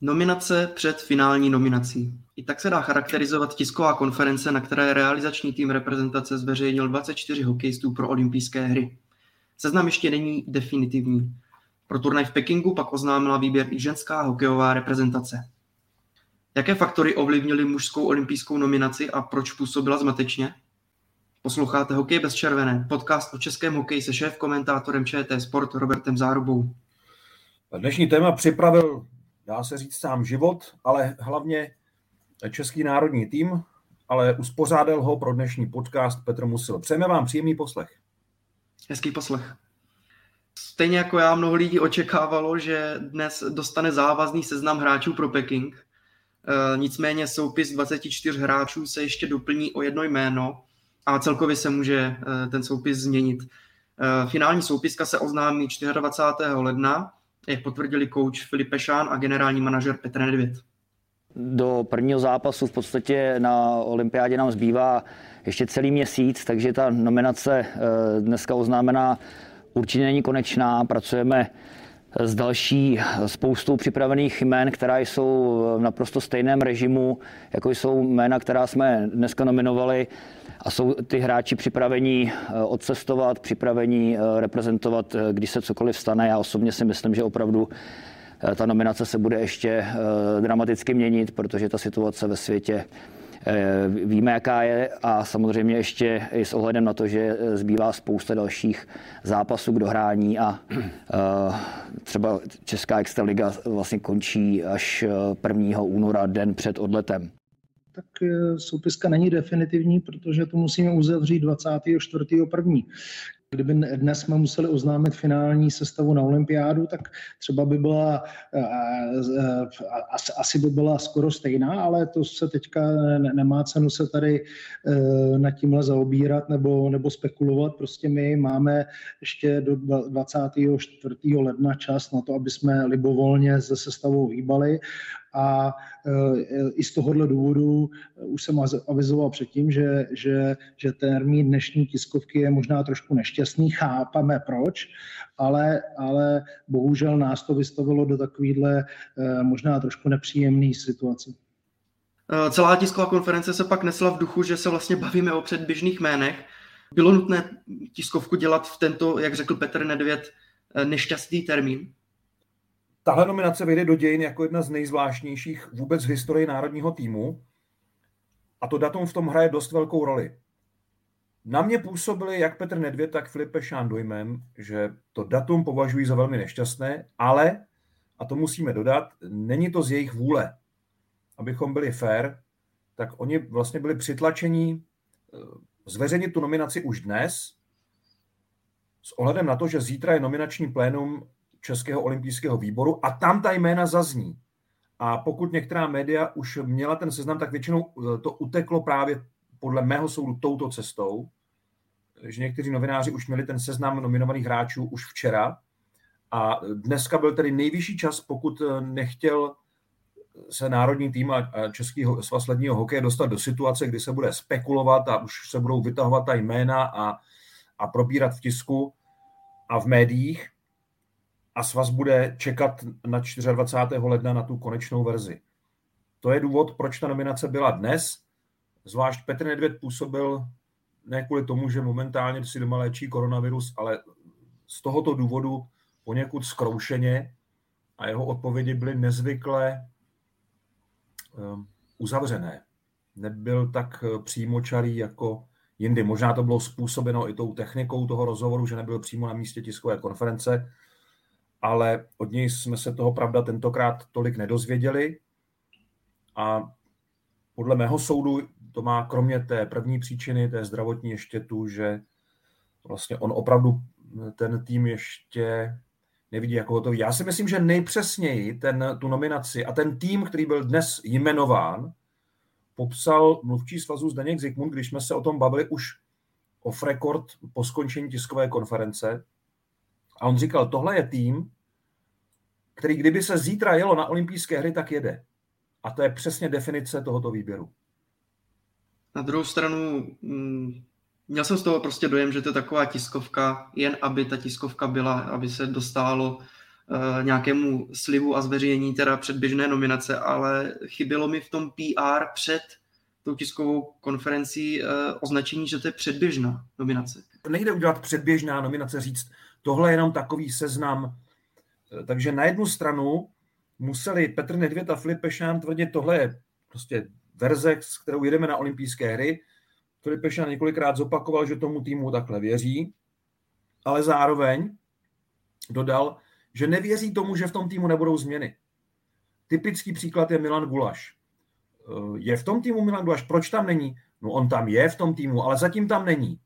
Nominace před finální nominací. I tak se dá charakterizovat tisková konference, na které realizační tým reprezentace zveřejnil 24 hokejistů pro olympijské hry. Seznam ještě není definitivní. Pro turnaj v Pekingu pak oznámila výběr i ženská hokejová reprezentace. Jaké faktory ovlivnily mužskou olympijskou nominaci a proč působila zmatečně? Posloucháte Hokej bez červené, podcast o českém hokeji se šéf komentátorem ČT Sport Robertem Zárubou. Dnešní téma připravil, dá se říct, sám život, ale hlavně český národní tým, ale uspořádal ho pro dnešní podcast Petr Musil. Přejeme vám příjemný poslech. Hezký poslech. Stejně jako já, mnoho lidí očekávalo, že dnes dostane závazný seznam hráčů pro Peking. E, nicméně soupis 24 hráčů se ještě doplní o jedno jméno a celkově se může e, ten soupis změnit. E, finální soupiska se oznámí 24. ledna, jak potvrdili kouč Filip Pešán a generální manažer Petr Nedvěd. Do prvního zápasu v podstatě na olympiádě nám zbývá ještě celý měsíc, takže ta nominace dneska oznámená určitě není konečná. Pracujeme s další spoustou připravených jmén, která jsou v naprosto stejném režimu, jako jsou jména, která jsme dneska nominovali a jsou ty hráči připravení odcestovat, připravení reprezentovat, když se cokoliv stane. Já osobně si myslím, že opravdu ta nominace se bude ještě dramaticky měnit, protože ta situace ve světě Víme, jaká je a samozřejmě ještě i s ohledem na to, že zbývá spousta dalších zápasů k dohrání a třeba Česká extraliga vlastně končí až 1. února, den před odletem. Tak soupiska není definitivní, protože to musíme uzavřít 24.1. Kdyby dnes jsme museli oznámit finální sestavu na olympiádu, tak třeba by byla, asi by byla skoro stejná, ale to se teďka nemá cenu se tady nad tímhle zaobírat nebo, nebo spekulovat. Prostě my máme ještě do 24. ledna čas na to, aby jsme libovolně se sestavou hýbali a i z tohohle důvodu už jsem avizoval předtím, že, že, že termín dnešní tiskovky je možná trošku nešťastný, chápeme proč, ale, ale bohužel nás to vystavilo do takovýhle možná trošku nepříjemné situace. Celá tisková konference se pak nesla v duchu, že se vlastně bavíme o předběžných jménech. Bylo nutné tiskovku dělat v tento, jak řekl Petr Nedvěd, nešťastný termín? Tahle nominace vyjde do dějin jako jedna z nejzvláštnějších vůbec v historii národního týmu. A to datum v tom hraje dost velkou roli. Na mě působili jak Petr Nedvěd, tak Filip Pešán dojmem, že to datum považují za velmi nešťastné, ale, a to musíme dodat, není to z jejich vůle. Abychom byli fair, tak oni vlastně byli přitlačení zveřejnit tu nominaci už dnes, s ohledem na to, že zítra je nominační plénum Českého olympijského výboru a tam ta jména zazní. A pokud některá média už měla ten seznam, tak většinou to uteklo právě podle mého soudu touto cestou, že někteří novináři už měli ten seznam nominovaných hráčů už včera. A dneska byl tedy nejvyšší čas, pokud nechtěl se národní tým a Český svaz ledního hokeje dostat do situace, kdy se bude spekulovat a už se budou vytahovat ta jména a, a probírat v tisku a v médiích, a svaz bude čekat na 24. ledna na tu konečnou verzi. To je důvod, proč ta nominace byla dnes. Zvlášť Petr Nedvěd působil ne kvůli tomu, že momentálně si doma léčí koronavirus, ale z tohoto důvodu poněkud zkroušeně a jeho odpovědi byly nezvykle um, uzavřené. Nebyl tak přímočarý jako jindy. Možná to bylo způsobeno i tou technikou toho rozhovoru, že nebyl přímo na místě tiskové konference, ale od něj jsme se toho pravda tentokrát tolik nedozvěděli a podle mého soudu to má kromě té první příčiny, té zdravotní ještě tu, že vlastně on opravdu ten tým ještě nevidí jako hotový. Já si myslím, že nejpřesněji ten, tu nominaci a ten tým, který byl dnes jmenován, popsal mluvčí svazu Zdeněk Zikmund, když jsme se o tom bavili už off record po skončení tiskové konference. A on říkal, tohle je tým, který kdyby se zítra jelo na olympijské hry, tak jede. A to je přesně definice tohoto výběru. Na druhou stranu, mm, měl jsem z toho prostě dojem, že to je taková tiskovka, jen aby ta tiskovka byla, aby se dostalo uh, nějakému slivu a zveřejnění teda předběžné nominace, ale chybělo mi v tom PR před tou tiskovou konferencí uh, označení, že to je předběžná nominace. Nejde udělat předběžná nominace, říct, tohle je jenom takový seznam. Eh, takže na jednu stranu museli Petr Nedvěd a Filip Pešán tvrdit, tohle je prostě verze, s kterou jedeme na olympijské hry. Filip Pešán několikrát zopakoval, že tomu týmu takhle věří, ale zároveň dodal, že nevěří tomu, že v tom týmu nebudou změny. Typický příklad je Milan Gulaš. Eh, je v tom týmu Milan Gulaš? Proč tam není? No on tam je v tom týmu, ale zatím tam není.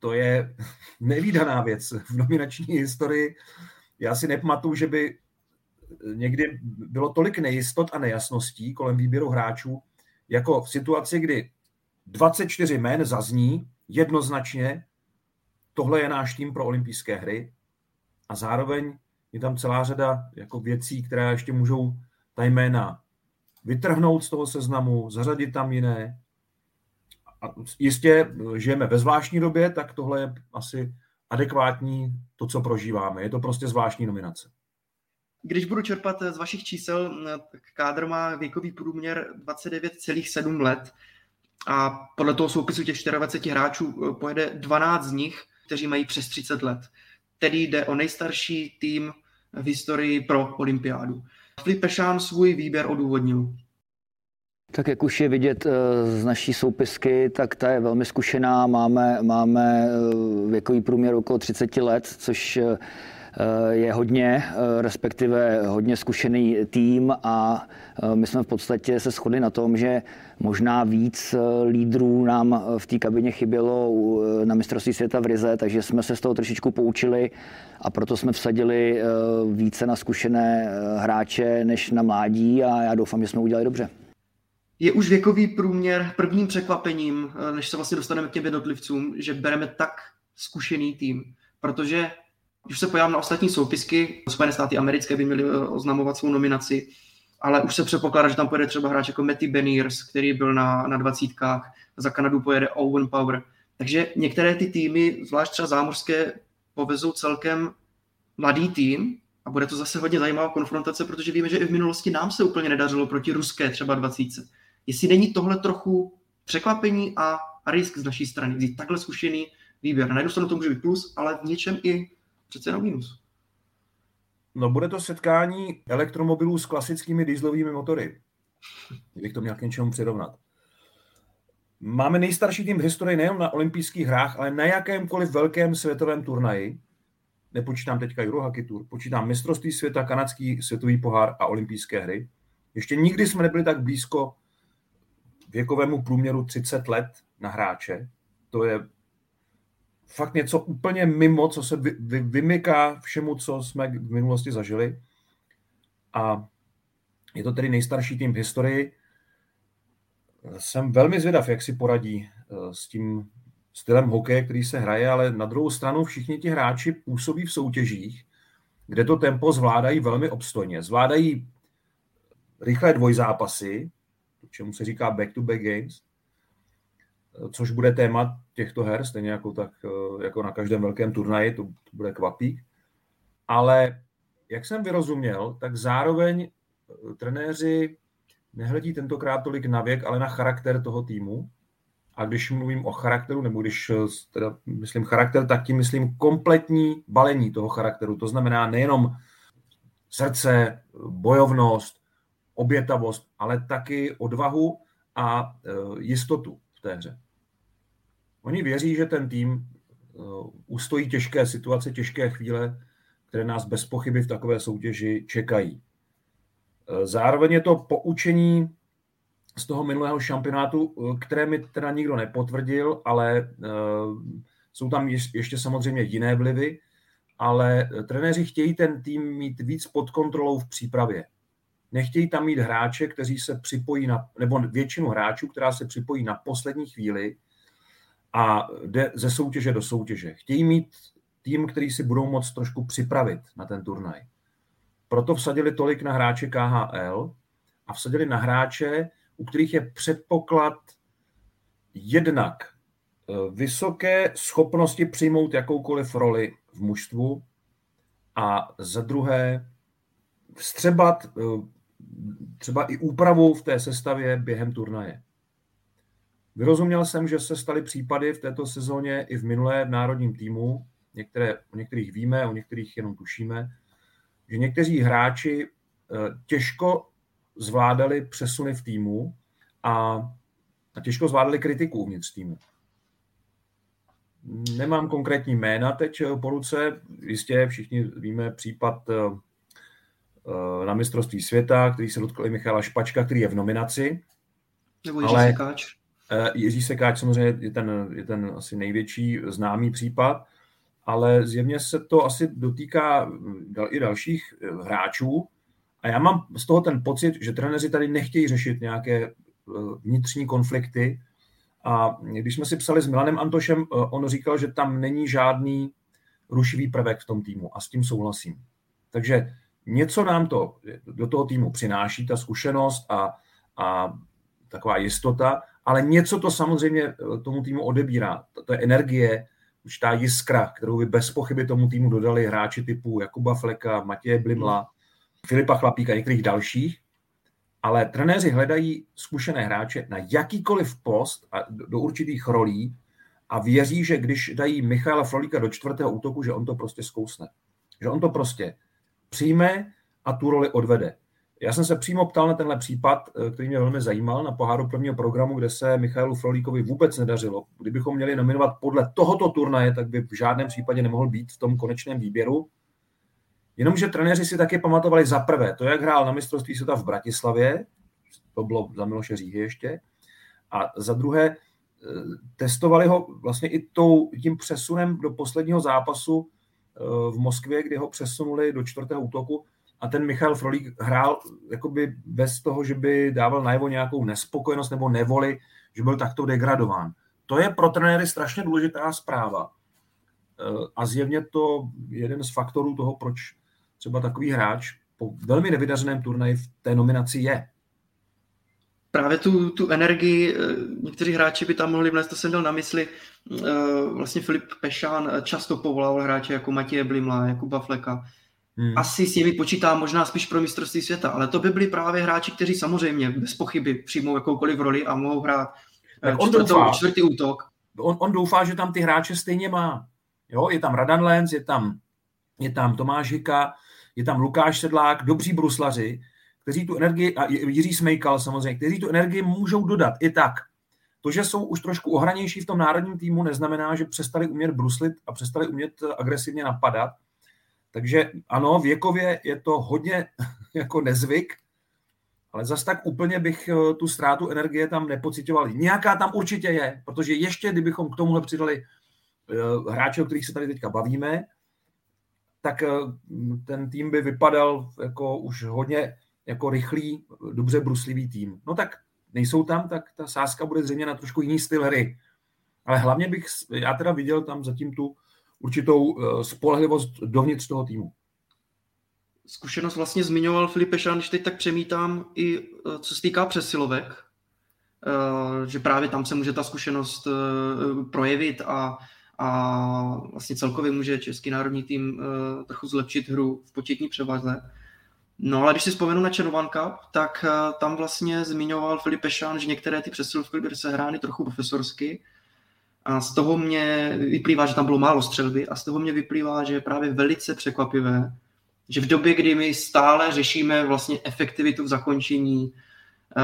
To je nevýdaná věc v nominační historii. Já si nepamatuju, že by někdy bylo tolik nejistot a nejasností kolem výběru hráčů, jako v situaci, kdy 24 men zazní jednoznačně, tohle je náš tým pro olympijské hry a zároveň je tam celá řada jako věcí, které ještě můžou ta jména vytrhnout z toho seznamu, zařadit tam jiné. A jistě žijeme ve zvláštní době, tak tohle je asi adekvátní to, co prožíváme. Je to prostě zvláštní nominace. Když budu čerpat z vašich čísel, tak kádr má věkový průměr 29,7 let a podle toho soupisu těch 24 hráčů eh, pojede 12 z nich, kteří mají přes 30 let. Tedy jde o nejstarší tým v historii pro olympiádu. Filip Pešán svůj výběr odůvodnil. Tak jak už je vidět eh, z naší soupisky, tak ta je velmi zkušená. Máme, máme eh, věkový průměr okolo 30 let, což Eh, je hodně, respektive hodně zkušený tým a my jsme v podstatě se shodli na tom, že možná víc lídrů nám v té kabině chybělo na mistrovství světa v Rize, takže jsme se z toho trošičku poučili a proto jsme vsadili více na zkušené hráče než na mládí a já doufám, že jsme udělali dobře. Je už věkový průměr prvním překvapením, než se vlastně dostaneme k těm jednotlivcům, že bereme tak zkušený tým, protože když se podívám na ostatní soupisky, Spojené státy americké by měly eh, oznamovat svou nominaci, ale už se předpokládá, že tam pojede třeba hráč jako Matty Beniers, který byl na, na dvacítkách, za Kanadu pojede Owen Power. Takže některé ty týmy, zvlášť třeba zámořské, povezou celkem mladý tým a bude to zase hodně zajímavá konfrontace, protože víme, že i v minulosti nám se úplně nedařilo proti ruské třeba dvacítce. Jestli není tohle trochu překvapení a, risk z naší strany, vzít takhle zkušený výběr. Na jednu stranu to může být plus, ale v něčem i přece jenom minus. No bude to setkání elektromobilů s klasickými dieselovými motory. Kdybych to měl k něčemu přirovnat. Máme nejstarší tým v historii nejen na olympijských hrách, ale na jakémkoliv velkém světovém turnaji. Nepočítám teďka Eurohockey Tour, počítám mistrovství světa, kanadský světový pohár a olympijské hry. Ještě nikdy jsme nebyli tak blízko věkovému průměru 30 let na hráče. To je fakt něco úplně mimo, co se vy, vy, vymyká všemu, co jsme v minulosti zažili. A je to tedy nejstarší tým v historii. Jsem velmi zvědav, jak si poradí eh, s tím stylem hokeje, který se hraje, ale na druhou stranu všichni ti hráči působí v soutěžích, kde to tempo zvládají velmi obstojně. Zvládají rychlé dvojzápasy, čemu se říká back-to-back games, což bude téma těchto her, stejně jako, tak, eh, jako na každém velkém turnaji, to, to bude kvapík. Ale jak jsem vyrozuměl, tak zároveň eh, trenéři nehledí tentokrát tolik na věk, ale na charakter toho týmu. A když mluvím o charakteru, nebo když eh, teda myslím charakter, tak tím myslím kompletní balení toho charakteru. To znamená nejenom srdce, bojovnost, obětavost, ale taky odvahu a jistotu v té hře. Oni věří, že ten tým eh, ustojí těžké situace, těžké chvíle, které nás bez pochyby v takové soutěži čekají. Eh, zároveň je to poučení z toho minulého šampionátu, které mi teda nikdo nepotvrdil, ale jsou tam ještě samozřejmě jiné vlivy, ale trenéři chtějí ten tým mít víc pod kontrolou v přípravě. Nechtějí tam mít hráče, kteří se připojí na, nebo většinu hráčů, která se připojí na poslední chvíli a jde ze soutěže do soutěže. Chtějí mít tým, který si budou moct trošku připravit na ten turnaj. Proto vsadili tolik na hráče KHL a vsadili na hráče, u kterých je předpoklad jednak eh, vysoké schopnosti přijmout jakoukoliv roli v mužstvu a za druhé vstřebat eh, třeba i úpravu v té sestavě během turnaje. Vyrozuměl jsem, že se staly případy v této sezóně i v minulé v národním týmu. Některé, o některých víme, o některých jenom tušíme, že někteří hráči eh, těžko zvládali přesuny v týmu a, a těžko zvládali kritiku uvnitř týmu. Nemám konkrétní jména teď eh, po ruce, jistě všichni víme případ eh, na mistrovství světa, který se dotkl i Michala Špačka, který je v nominaci. Nebo Jiří ale, Sekáč. Jiří Sekáč samozřejmě je ten, je ten asi největší známý případ, ale zjevně se to asi dotýká i dalších eh, hráčů. A já mám z toho ten pocit, že trenéři tady nechtějí řešit nějaké eh, vnitřní konflikty. A když jsme si psali s Milanem Antošem, eh, on říkal, že tam není žádný rušivý prvek v tom týmu a s tím souhlasím. Takže něco nám to do toho týmu přináší, ta zkušenost a, a taková jistota, ale něco to samozřejmě tomu týmu odebírá. To, to je energie, určitá jiskra, kterou by bez pochyby tomu týmu dodali hráči typu Jakuba Fleka, Matěje Blimla, Filipa Chlapíka a některých dalších, ale trenéři hledají zkušené hráče na jakýkoliv post a do určitých rolí a věří, že když dají Michaela Frolíka do čtvrtého útoku, že on to prostě zkousne. Že on to prostě přijme a tu roli odvede. Já jsem se přímo ptal na tenhle případ, eh, který mě velmi zajímal, na poháru prvního programu, kde se Michailu Frolíkovi vůbec nedařilo. Kdybychom měli nominovat podle tohoto turnaje, tak by v žádném případě nemohl být v tom konečném výběru. Jenomže trenéři si taky pamatovali za prvé to, jak hrál na mistrovství světa v Bratislavě, to bylo za Miloše Říhy ještě, a za druhé eh, testovali ho vlastně i tou, tím přesunem do posledního zápasu v Moskvě, kdy ho přesunuli do čtvrtého útoku, a ten Michal Frolík hrál jakoby bez toho, že by dával najevo nějakou nespokojenost nebo nevoli, že byl takto degradován. To je pro trenéry strašně důležitá zpráva. E, a zjevně to je jeden z faktorů toho, proč třeba takový hráč po velmi nevydařeném turnaji v té nominaci je. Právě tu, tu energii, e, někteří hráči by tam mohli vnést, to jsem měl na mysli, e, vlastně Filip Pešán často povolával hráče jako Matěje Blimla, Jakuba Fleka, Hmm. Asi s nimi počítá možná spíš pro mistrovství světa, ale to by byli právě hráči, kteří samozřejmě bez pochyby přijmou jakoukoliv roli a mohou hrát tak on doufá, čtvrtý útok. On, on doufá, že tam ty hráče stejně má. Jo, je tam Radan Lenz, je tam, je tam Tomáš Hika, je tam Lukáš Sedlák, dobří bruslaři, kteří tu energii, a Jiří Smejkal samozřejmě, kteří tu energii můžou dodat i tak. To, že jsou už trošku ohranější v tom národním týmu, neznamená, že přestali umět bruslit a přestali umět agresivně napadat takže ano, věkově je to hodně jako nezvyk, ale zas tak úplně bych eh, tu ztrátu energie tam nepocitoval. Nějaká tam určitě je, protože ještě kdybychom k tomuhle přidali eh, hráče, o kterých se tady teďka bavíme, tak eh, ten tým by vypadal jako už hodně jako rychlý, dobře bruslivý tým. No tak nejsou tam, tak ta sázka bude zřejmě na trošku jiný styl hry. Ale hlavně bych, já teda viděl tam zatím tu určitou eh, spolehlivost dovnitř toho týmu. Zkušenost vlastně zmiňoval Filip Pešan, když teď tak přemítám i eh, co se týká přesilovek, eh, že právě tam se může ta zkušenost projevit a, a vlastně celkově může český národní tým trochu zlepšit hru v početní převaze. No ale když si vzpomenu na Černovan Cup, tak tam vlastně zmiňoval Filip Pešan, že některé ty přesilovky byly sehrány trochu profesorsky, a z toho mě vyplývá, že tam bylo málo střelby a z toho mě vyplývá, že je právě velice překvapivé, že v době, kdy my stále řešíme vlastně efektivitu v zakončení eh,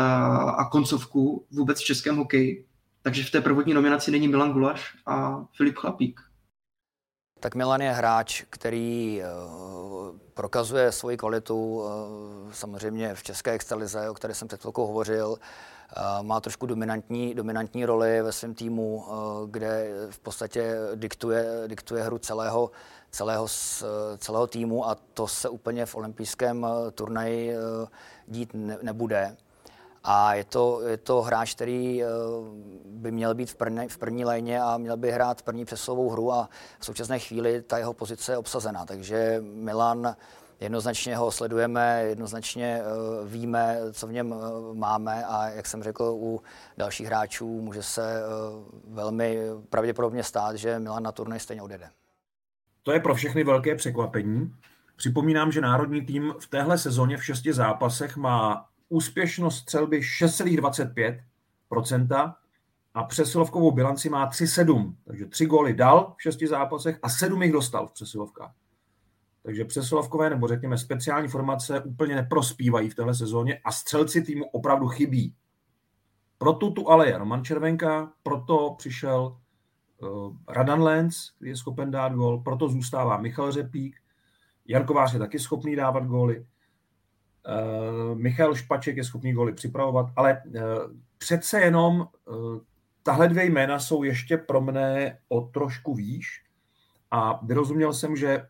a koncovku vůbec v českém hokeji, takže v té prvotní nominaci není Milan Gulaš a Filip Chlapík. Tak Milan je hráč, který eh, prokazuje svoji kvalitu eh, samozřejmě v české extralize, o které jsem před chvilkou hovořil, má trošku dominantní, dominantní roli ve svém týmu, kde v podstatě diktuje, diktuje hru celého, celého, celého týmu a to se úplně v olympijském turnaji dít ne, nebude. A je to, je to hráč, který eh, by měl být v první, v první léně a měl by hrát první přesilovou hru a v současné chvíli ta jeho pozice je obsazená. Takže Milan jednoznačně ho sledujeme, jednoznačně eh, víme, co v něm eh, máme a jak jsem řekl, u dalších hráčů může se velmi pravděpodobně stát, že Milan na turnaj stejně odjede. To je pro všechny velké překvapení. Připomínám, že národní tým v téhle sezóně v šesti zápasech má úspěšnost střelby 6,25% a přesilovkovou bilanci má 3,7. Takže tři góly dal v šesti zápasech a sedm jich dostal v přesilovkách. Takže přesilovkové nebo řekněme speciální formace úplně neprospívají v téhle sezóně a střelci týmu opravdu chybí. Proto tu ale je Roman Červenka, proto přišel uh, Radan Lenz, který je schopen dát gól, proto zůstává Michal Řepík, Jan Kovář je taky schopný dávat góly. Uh, Michal Špaček je schopný góly připravovat, ale uh, přece jenom uh, tahle dvě jména jsou ještě pro mne o trošku výš a vyrozuměl jsem, že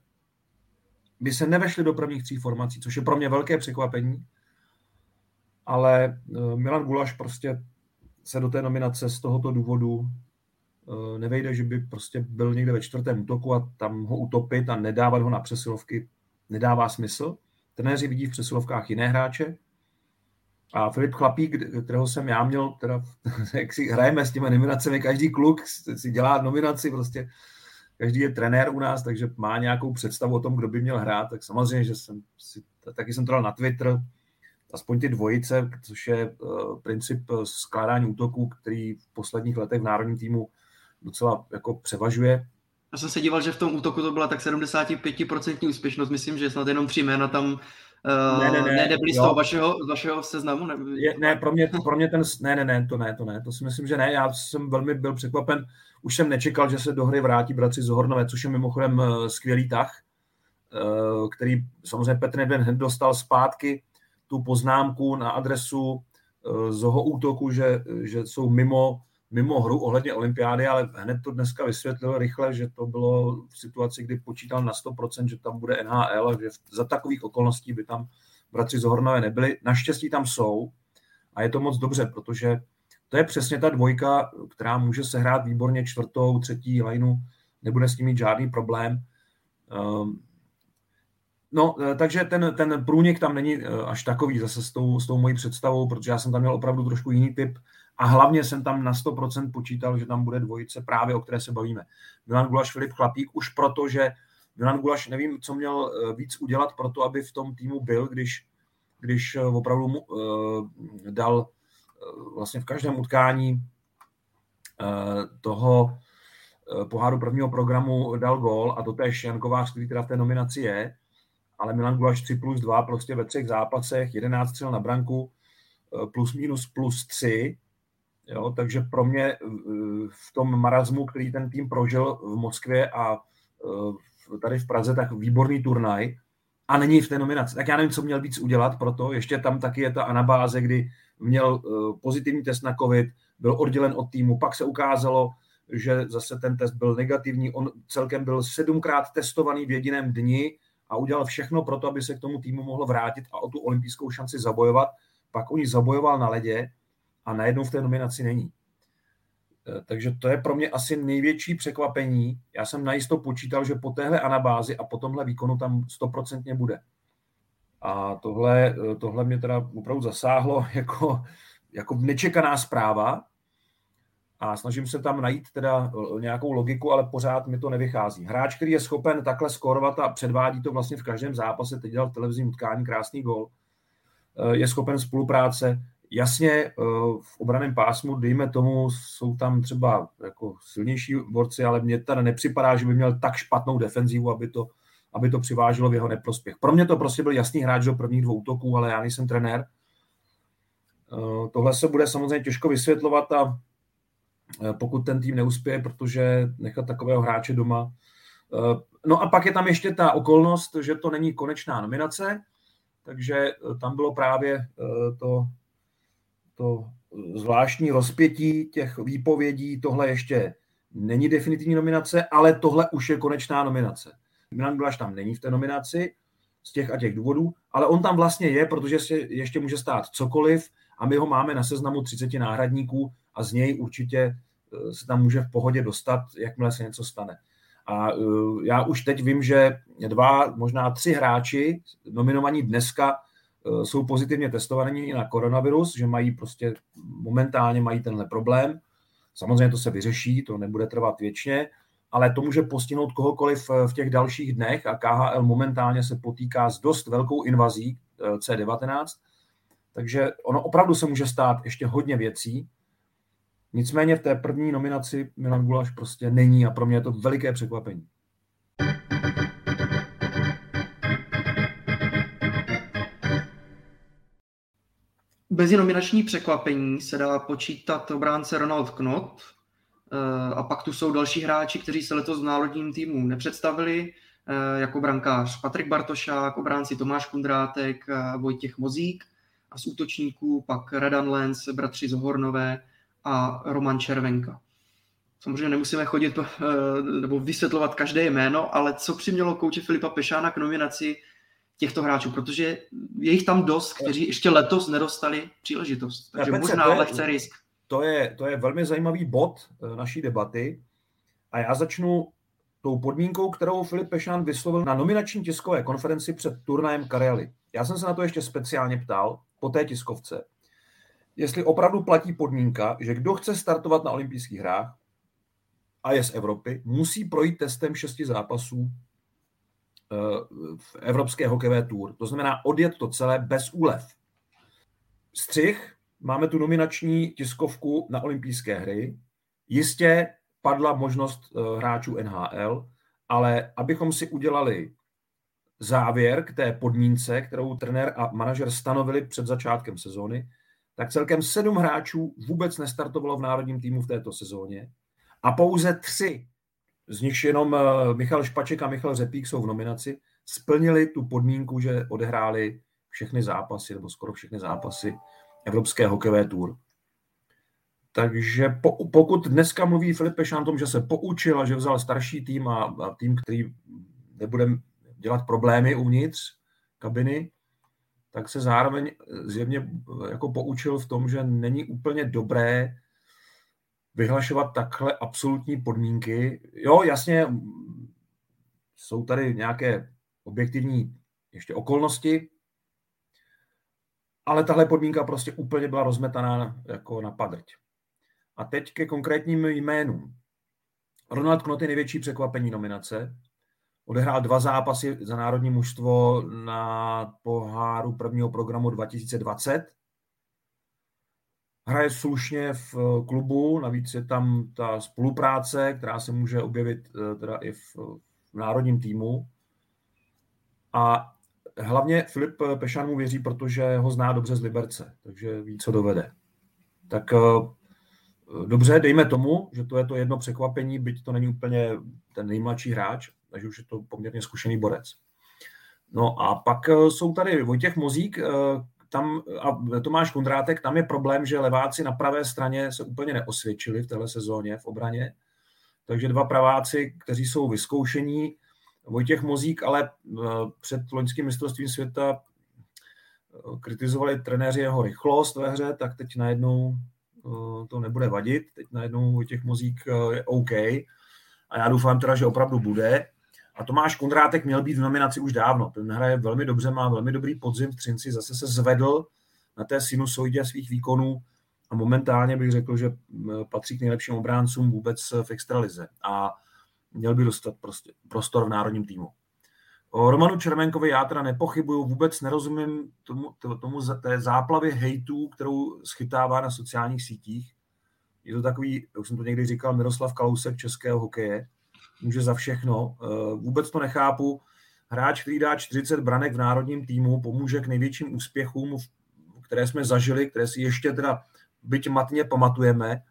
by se nevešli do prvních tří formací, což je pro mě velké překvapení, ale Milan Gulaš prostě se do té nominace z tohoto důvodu nevejde, že by prostě byl někde ve čtvrtém útoku a tam ho utopit a nedávat ho na přesilovky nedává smysl. Trenéři vidí v přesilovkách jiné hráče. A Filip Chlapík, kterého jsem já měl, teda, jak si hrajeme s těmi nominacemi, každý kluk si dělá nominaci, prostě každý je trenér u nás, takže má nějakou představu o tom, kdo by měl hrát, tak samozřejmě, že jsem si, taky jsem to dal na Twitter, aspoň ty dvojice, což je uh, princip skládání útoků, který v posledních letech v národním týmu docela jako převažuje. Já jsem se díval, že v tom útoku to byla tak 75% úspěšnost, myslím, že snad jenom tři jména tam Uh, ne, ne, ne, ne nebyli z toho vašeho, z vašeho seznamu? Ne, je, ne, pro mě, pro mě ten, ne, ne, ne, to ne, to ne, to si myslím, že ne, já jsem velmi byl překvapen, už jsem nečekal, že se do hry vrátí bratři Zohornové, což je mimochodem uh, skvělý tah, uh, který samozřejmě Petr Neben hned dostal zpátky tu poznámku na adresu Zoho útoku, že, že jsou mimo mimo hru ohledně olympiády, ale hned to dneska vysvětlil rychle, že to bylo v situaci, kdy počítal na 100%, že tam bude NHL že za takových okolností by tam bratři Zohornové nebyli. Naštěstí tam jsou a je to moc dobře, protože to je přesně ta dvojka, která může sehrát výborně čtvrtou, třetí lineu, nebude s tím mít žádný problém. Ehm, no, eh, takže ten, ten průnik tam není eh, až takový zase s tou, s tou mojí představou, protože já jsem tam měl opravdu trošku jiný typ a hlavně jsem tam na 100% počítal, že tam bude dvojice právě, o které se bavíme. Milan Gulaš, Filip Chlapík, už proto, že Milan Gulaš nevím, co měl eh, víc udělat pro to, aby v tom týmu byl, když, když eh, opravdu mu uh, dal uh, vlastně v každém utkání uh, toho poháru prvního programu dal gól a to též Jan který teda v té nominaci je, ale Milan Gulaš 3 plus 2 prostě ve třech zápasech, 11 střel na branku, plus minus plus 3, Jo, takže pro mě eh, v tom marazmu, který ten tým prožil v Moskvě a eh, tady v Praze, tak výborný turnaj a není v té nominaci. Tak já nevím, co měl víc udělat pro to. Ještě tam taky je ta anabáze, kdy měl eh, pozitivní test na COVID, byl oddělen od týmu, pak se ukázalo, že zase ten test byl negativní. On celkem byl sedmkrát testovaný v jediném dni a udělal všechno pro to, aby se k tomu týmu mohl vrátit a o tu olympijskou šanci zabojovat. Pak oni zabojoval na ledě a najednou v té nominaci není. E, takže to je pro mě asi největší překvapení. Já jsem najisto počítal, že po téhle anabázi a po tomhle výkonu tam stoprocentně bude. A tohle, e, tohle mě teda opravdu zasáhlo jako, jako nečekaná zpráva a snažím se tam najít teda e, nějakou logiku, ale pořád mi to nevychází. Hráč, který je schopen takhle skorovat a předvádí to vlastně v každém zápase, teď dělal v televizním utkání krásný gol, je schopen spolupráce, Jasně, eh, v obraném pásmu, dejme tomu, jsou tam třeba jako silnější borci, ale mně tady nepřipadá, že by měl tak špatnou defenzivu, aby to, aby to přivážilo v jeho neprospěch. Pro mě to prostě byl jasný hráč do prvních dvou útoků, ale já nejsem trenér. Eh, tohle se bude samozřejmě těžko vysvětlovat a eh, pokud ten tým neuspěje, protože nechat takového hráče doma. No a pak je tam ještě ta okolnost, že to není konečná nominace, takže tam bylo právě to to zvláštní rozpětí těch výpovědí. Tohle ještě není definitivní nominace, ale tohle už je konečná nominace. Milan Gulaš tam není v té nominaci z těch a těch důvodů, ale on tam vlastně je, protože se ještě může stát cokoliv a my ho máme na seznamu 30 náhradníků a z něj určitě eh, se tam může v pohodě dostat, jakmile se něco stane. A eh, já už teď vím, že dva, možná tři hráči nominovaní dneska jsou pozitivně testovaní na koronavirus, že mají prostě momentálně mají tenhle problém. Samozřejmě to se vyřeší, to nebude trvat věčně, ale to může postihnout kohokoliv v těch dalších dnech a KHL momentálně se potýká s dost velkou invazí C19, takže ono opravdu se může stát ještě hodně věcí. Nicméně v té první nominaci Milan Gulaš prostě není a pro mě je to veliké překvapení. Bez nominační překvapení se dá počítat obránce Ronald Knot eh, a pak tu jsou další hráči, kteří se letos v národním týmu nepředstavili, eh, jako brankář Patrik Bartošák, obránci Tomáš Kundrátek, Vojtěch Mozík a z útočníků pak Radan Lenz, bratři Zohornové a Roman Červenka. Samozřejmě nemusíme chodit eh, nebo vysvětlovat každé jméno, ale co přimělo kouče Filipa Pešána k nominaci těchto hráčů, protože je jich tam dost, kteří ještě letos nedostali příležitost. Takže Pece, možná to lehce risk. To je, to je velmi zajímavý bod eh, naší debaty a já začnu tou podmínkou, kterou Filip Pešán vyslovil na nominační tiskové konferenci před turnajem Karely. Já jsem se na to ještě speciálně ptal po té tiskovce, jestli opravdu platí podmínka, že kdo chce startovat na olympijských hrách a je z Evropy, musí projít testem šesti zápasů v Evropské hokejové tour. To znamená odjet to celé bez úlev. Střih, máme tu nominační tiskovku na olympijské hry. Jistě padla možnost eh, hráčů NHL, ale abychom si udělali závěr k té podmínce, kterou trenér a manažer stanovili před začátkem sezóny, tak celkem sedm hráčů vůbec nestartovalo v národním týmu v této sezóně a pouze tři, z nichž jenom eh, Michal Špaček a Michal Řepík jsou v nominaci, splnili tu podmínku, že odehráli všechny zápasy, nebo skoro všechny zápasy Evropské hokejové tour. Takže po, pokud dneska mluví Filip Pešán tom, že se poučil a že vzal starší tým a, a tým, který nebude dělat problémy uvnitř kabiny, tak se zároveň zjevně jako poučil v tom, že není úplně dobré vyhlašovat takhle absolutní podmínky. Jo, jasně, jsou tady nějaké objektivní ještě okolnosti, ale tahle podmínka prostě úplně byla rozmetaná jako na padrť. A teď ke konkrétním jménům. Ronald Knot je největší překvapení nominace. Odehrál dva zápasy za národní mužstvo na poháru prvního programu 2020. Hraje slušně v klubu, navíc je tam ta spolupráce, která se může objevit eh, teda i v, v národním týmu. A hlavně Filip Pešan mu věří, protože ho zná dobře z Liberce, takže ví, co dovede. Tak eh, dobře, dejme tomu, že to je to jedno překvapení, byť to není úplně ten nejmladší hráč, takže už je to poměrně zkušený borec. No a pak eh, jsou tady Vojtěch Mozík, eh, tam a Tomáš Kundrátek, tam je problém, že leváci na pravé straně se úplně neosvědčili v téhle sezóně v obraně. Takže dva praváci, kteří jsou vyzkoušení. Vojtěch Mozík ale eh, před loňským mistrovstvím světa kritizovali trenéři jeho rychlost ve hře, tak teď najednou to nebude vadit. Teď najednou Vojtěch Mozík je OK. A já doufám teda, že opravdu bude. A Tomáš Kondrátek měl být v nominaci už dávno. Ten hraje velmi dobře, má velmi dobrý podzim v Třinci, zase se zvedl na té sinusoidě svých výkonů a momentálně bych řekl, že patří k nejlepším obráncům vůbec v extralize a měl by dostat prostě prostor v národním týmu. O Romanu Červenkovi já teda nepochybuju, vůbec nerozumím tomu, tomu té záplavy hejtů, kterou schytává na sociálních sítích. Je to takový, už jsem to někdy říkal, Miroslav Kalousek českého hokeje, může za všechno. Eh, vůbec to nechápu. Hráč, který dá 40 branek v národním týmu, pomůže k největším úspěchům, které jsme zažili, které si ještě teda byť matně pamatujeme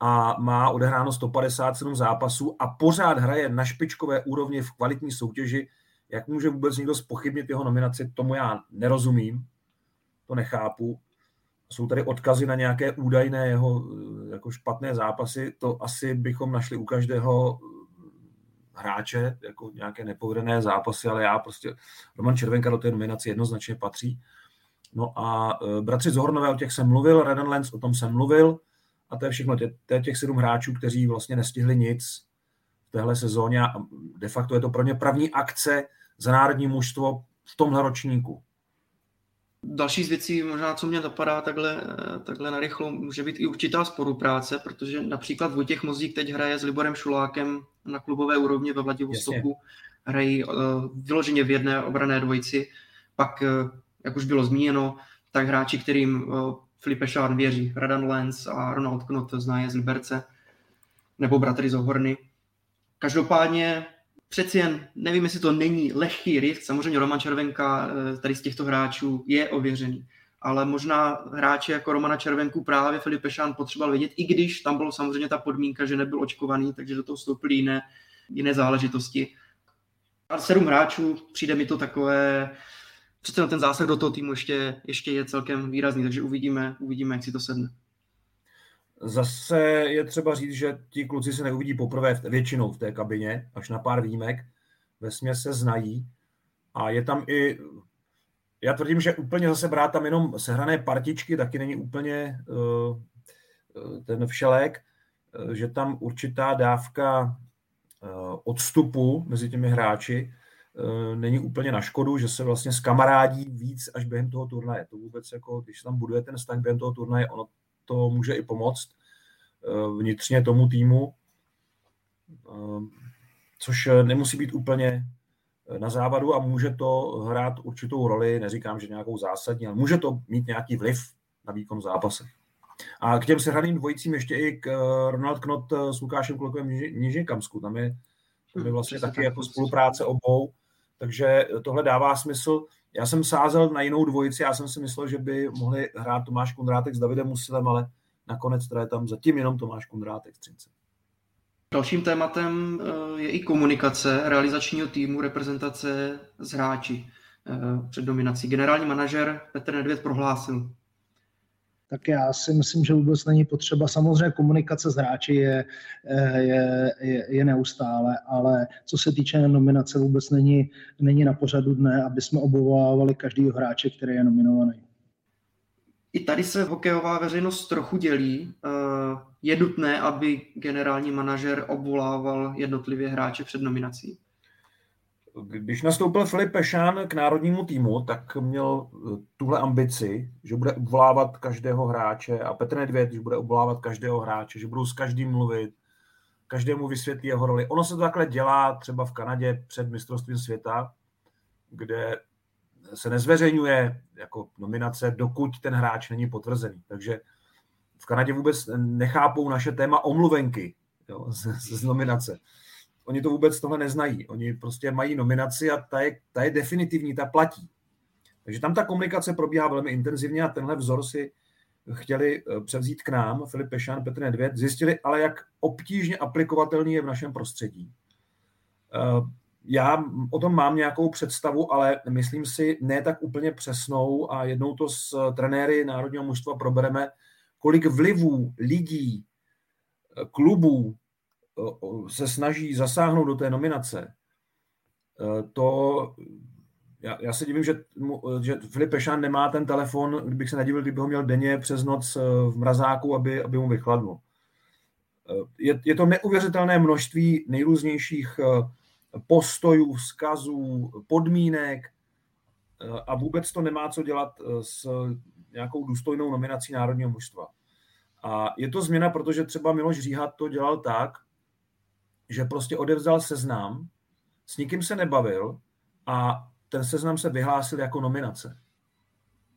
a má odehráno 157 zápasů a pořád hraje na špičkové úrovni v kvalitní soutěži. Jak může vůbec někdo spochybnit jeho nominaci, tomu já nerozumím, to nechápu. jsou tady odkazy na nějaké údajné jeho jako špatné zápasy, to asi bychom našli u každého hráče, jako nějaké nepovedené zápasy, ale já prostě, Roman Červenka do té nominace jednoznačně patří. No a e, bratři Zohornové, o těch jsem mluvil, Redden Lenz, o tom jsem mluvil, a to je všechno, to je těch sedm hráčů, kteří vlastně nestihli nic v téhle sezóně a de facto je to pro ně první akce za národní mužstvo v tomhle ročníku. Další z věcí, možná co mě napadá takhle, takhle narychlo, může být i určitá spolupráce, protože například Vojtěch Mozík teď hraje s Liborem Šulákem na klubové úrovni ve Vladivostoku. Hrají uh, vyloženě v jedné obrané dvojici. Pak, uh, jak už bylo zmíněno, tak hráči, kterým uh, Filipe Šán věří, Radan Lenz a Ronald Knot zná je z Liberce, nebo bratry z Ohorny. Každopádně přeci jen, nevím, jestli to není lehký risk, samozřejmě Roman Červenka eh, tady z těchto hráčů je ověřený, ale možná hráči jako Romana Červenku právě Filip Pešán potřeboval vidět, i když tam bylo samozřejmě ta podmínka, že nebyl očkovaný, takže do toho vstoupily jiné, jiné záležitosti. A sedm hráčů, přijde mi to takové, přece ten zásah do toho týmu ještě, ještě je celkem výrazný, takže uvidíme, uvidíme, jak si to sedne. Zase je třeba říct, že ti kluci se neuvidí poprvé většinou v té kabině, až na pár výjimek. Ve se znají a je tam i, já tvrdím, že úplně zase brát tam jenom sehrané partičky, taky není úplně uh, ten všelek, uh, že tam určitá dávka uh, odstupu mezi těmi hráči není úplně na škodu, že se vlastně skamarádí víc až během toho turnaje. To vůbec jako, když tam buduje ten vztah během toho turnaje, ono to může i pomoct eh, vnitřně tomu týmu, eh, což nemusí být úplně eh, na závadu a může to hrát určitou roli, neříkám, že nějakou zásadní, ale může to mít nějaký vliv na výkon zápase. A k těm sehraným dvojicím ještě i k Ronald Knot s Lukášem Klokovem Nižikamsku. Tam je, tam je vlastně taky jako spolupráce obou, takže tohle dává smysl. Já jsem sázel na jinou dvojici, já jsem si myslel, že by mohli hrát Tomáš Kundrátek s Davidem Musilem, ale nakonec teda je tam zatím jenom Tomáš Kundrátek v Třince. Dalším tématem eh, je i komunikace realizačního týmu, reprezentace z hráči eh, před dominací. Generální manažer Petr Nedvěd prohlásil, tak já si myslím, že vůbec není potřeba. Samozřejmě komunikace s hráči je, eh, je, je, je neustále, ale co se týče nominace, vůbec není, není na pořadu dne, aby jsme obovávali každého hráče, který je nominovaný. I tady se hokejová veřejnost trochu dělí. Eh, je nutné, aby generální manažer obvolával jednotlivě hráče před nominací? Když nastoupil Filip Pešán k národnímu týmu, tak měl eh, tuhle ambici, že bude obvolávat každého hráče a Petr Nedvěd, že bude obvolávat každého hráče, že budou s každým mluvit, každému vysvětlí jeho roli. Ono se to takhle dělá třeba v Kanadě před mistrovstvím světa, kde se nezveřejňuje jako nominace, dokud ten hráč není potvrzený. Takže v Kanadě vůbec nechápou naše téma omluvenky jo, z, z nominace. Oni to vůbec tohle neznají. Oni prostě mají nominaci a ta je, ta je definitivní, ta platí. Takže tam ta komunikace probíhá velmi intenzivně a tenhle vzor si chtěli eh, převzít k nám, Filip Pešan, Petr Nedvěd, zjistili ale, jak obtížně aplikovatelný je v našem prostředí. Eh, já o tom mám nějakou představu, ale myslím si ne tak úplně přesnou a jednou to s trenéry národního mužstva probereme, kolik vlivů lidí, eh, klubů, se snaží zasáhnout do té nominace, e, to já, já se divím, že, že Filip Pešán nemá ten telefon, kdybych se nedivil, kdyby ho měl denně přes noc e, v mrazáku, aby, aby mu vychladnul. E, je, je to neuvěřitelné množství nejrůznějších postojů, vzkazů, podmínek a vůbec to nemá co dělat s nějakou důstojnou nominací národního mužstva. A je to změna, protože třeba Miloš Říhat to dělal tak, že prostě odevzal seznam, s nikým se nebavil a ten seznam se vyhlásil jako nominace.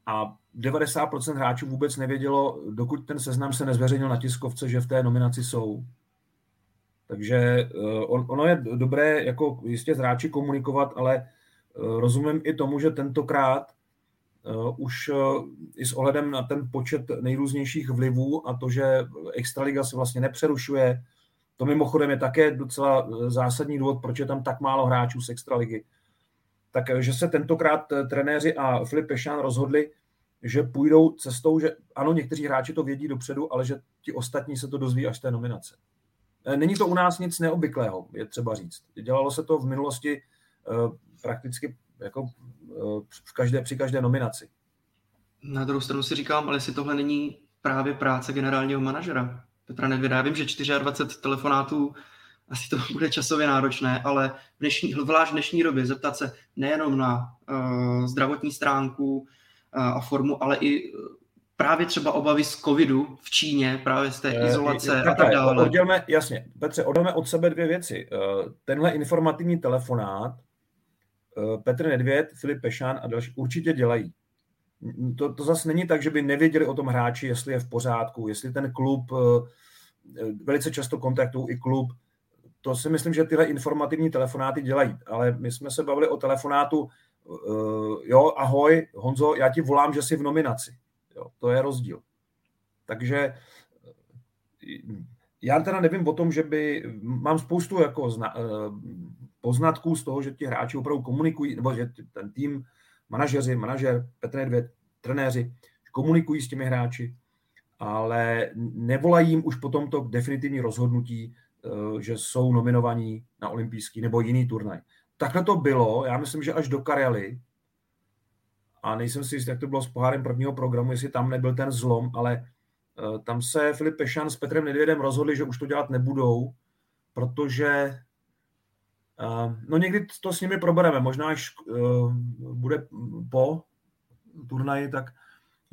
A 90% hráčů vůbec nevědělo, dokud ten seznam se nezveřejnil na tiskovce, že v té nominaci jsou. Takže eh, on, ono je dobré jako jistě s hráči komunikovat, ale eh, rozumím i tomu, že tentokrát uh, už i s ohledem na ten počet nejrůznějších vlivů a to, že Extraliga se vlastně nepřerušuje, to mimochodem je také docela eh, zásadní důvod, proč je tam tak málo hráčů z extraligy. Takže se tentokrát eh, trenéři a Filip Pešán rozhodli, že půjdou cestou, že ano, někteří hráči to vědí dopředu, ale že ti ostatní se to dozví až té nominace. Eh, není to u nás nic neobvyklého, je třeba říct. Dělalo se to v minulosti prakticky jako v každé, při každé nominaci. Na druhou stranu si říkám, ale jestli tohle není právě práce generálního manažera Petra Nedvěda. Já vím, že 24 telefonátů asi to bude časově náročné, ale v dnešní, zvlášť v dnešní době zeptat se nejenom na uh, zdravotní stránku uh, a formu, ale i právě třeba obavy z covidu v Číně, právě z té eh, izolace e, a tak dále. Oddělme, jasně, Petře, oddělme od sebe dvě věci. Tenhle informativní telefonát Petr Nedvěd, Filip Pešán a další určitě dělají. To, to zase není tak, že by nevěděli o tom hráči, jestli je v pořádku, jestli ten klub, velice často kontaktují i klub, to si myslím, že tyhle informativní telefonáty dělají, ale my jsme se bavili o telefonátu, uh, jo, ahoj, Honzo, já ti volám, že jsi v nominaci. Jo, to je rozdíl. Takže eh, já teda nevím o tom, že by, mám spoustu jako zna, poznatků z toho, že ti hráči opravdu komunikují, nebo že ten tým, manažeři, manažer, Petr Nedvěd, trenéři, komunikují s těmi hráči, ale nevolají jim už po tomto definitivní rozhodnutí, Eh, že jsou nominovaní na olympijský nebo jiný turnaj. Takhle to bylo, já myslím, že až do Karely, a nejsem si jistý, jak to bylo s pohárem prvního programu, jestli tam nebyl ten zlom, ale uh, tam se Filip Pešan s Petrem Nedvědem rozhodli, že už to dělat nebudou, protože no někdy to s nimi probereme, možná až uh, bude po turnaji, tak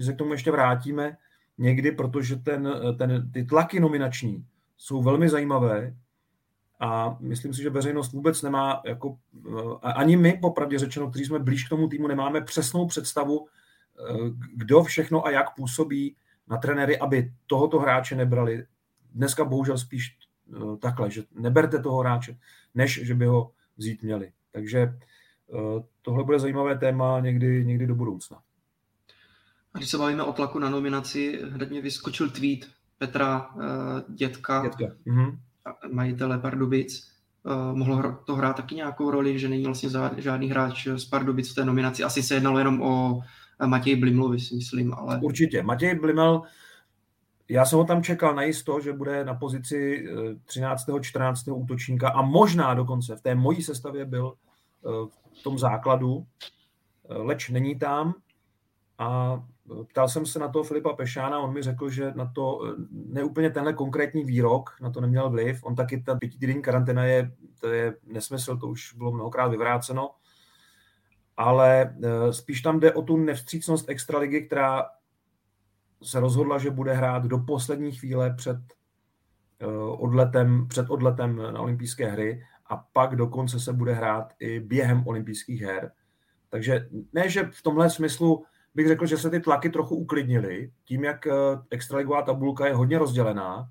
se k tomu ještě vrátíme někdy, protože ten, ten, ty tlaky nominační jsou velmi zajímavé a myslím si, že veřejnost vůbec nemá, jako, eh, ani my, popravdě řečeno, kteří jsme blíž k tomu týmu, nemáme přesnou představu, eh, kdo všechno a jak působí na trenéry, aby tohoto hráče nebrali. Dneska bohužel spíš eh, takhle, že neberte toho hráče, než že by ho vzít měli. Takže tohle bude zajímavé téma někdy, někdy do budoucna. A když se bavíme o tlaku na nominaci, hned mě vyskočil tweet Petra uh, Dětka, Dětka. Mm-hmm. majitele Pardubic. Mohlo to hrát taky nějakou roli, že není vlastně žádný hráč z Pardubic v té nominaci. Asi se jednalo jenom o eh, Matěj Blimlovi, si myslím. Ale... Určitě. Matěj Blimel, já jsem ho tam čekal na jisto, že bude na pozici 13. 14. útočníka a možná dokonce v té mojí sestavě byl v tom základu, leč není tam a Ptal jsem se na to Filipa Pešána, on mi řekl, že na to neúplně tenhle konkrétní výrok, na to neměl vliv. On taky, ta pětitýdenní karanténa je, to je nesmysl, to už bylo mnohokrát vyvráceno. Ale spíš tam jde o tu nevstřícnost extraligy, která se rozhodla, že bude hrát do poslední chvíle před e, odletem, před odletem na olympijské hry a pak dokonce se bude hrát i během olympijských her. Takže ne, že v tomhle smyslu bych řekl, že se ty tlaky trochu uklidnily, tím, jak eh, extraligová tabulka je hodně rozdělená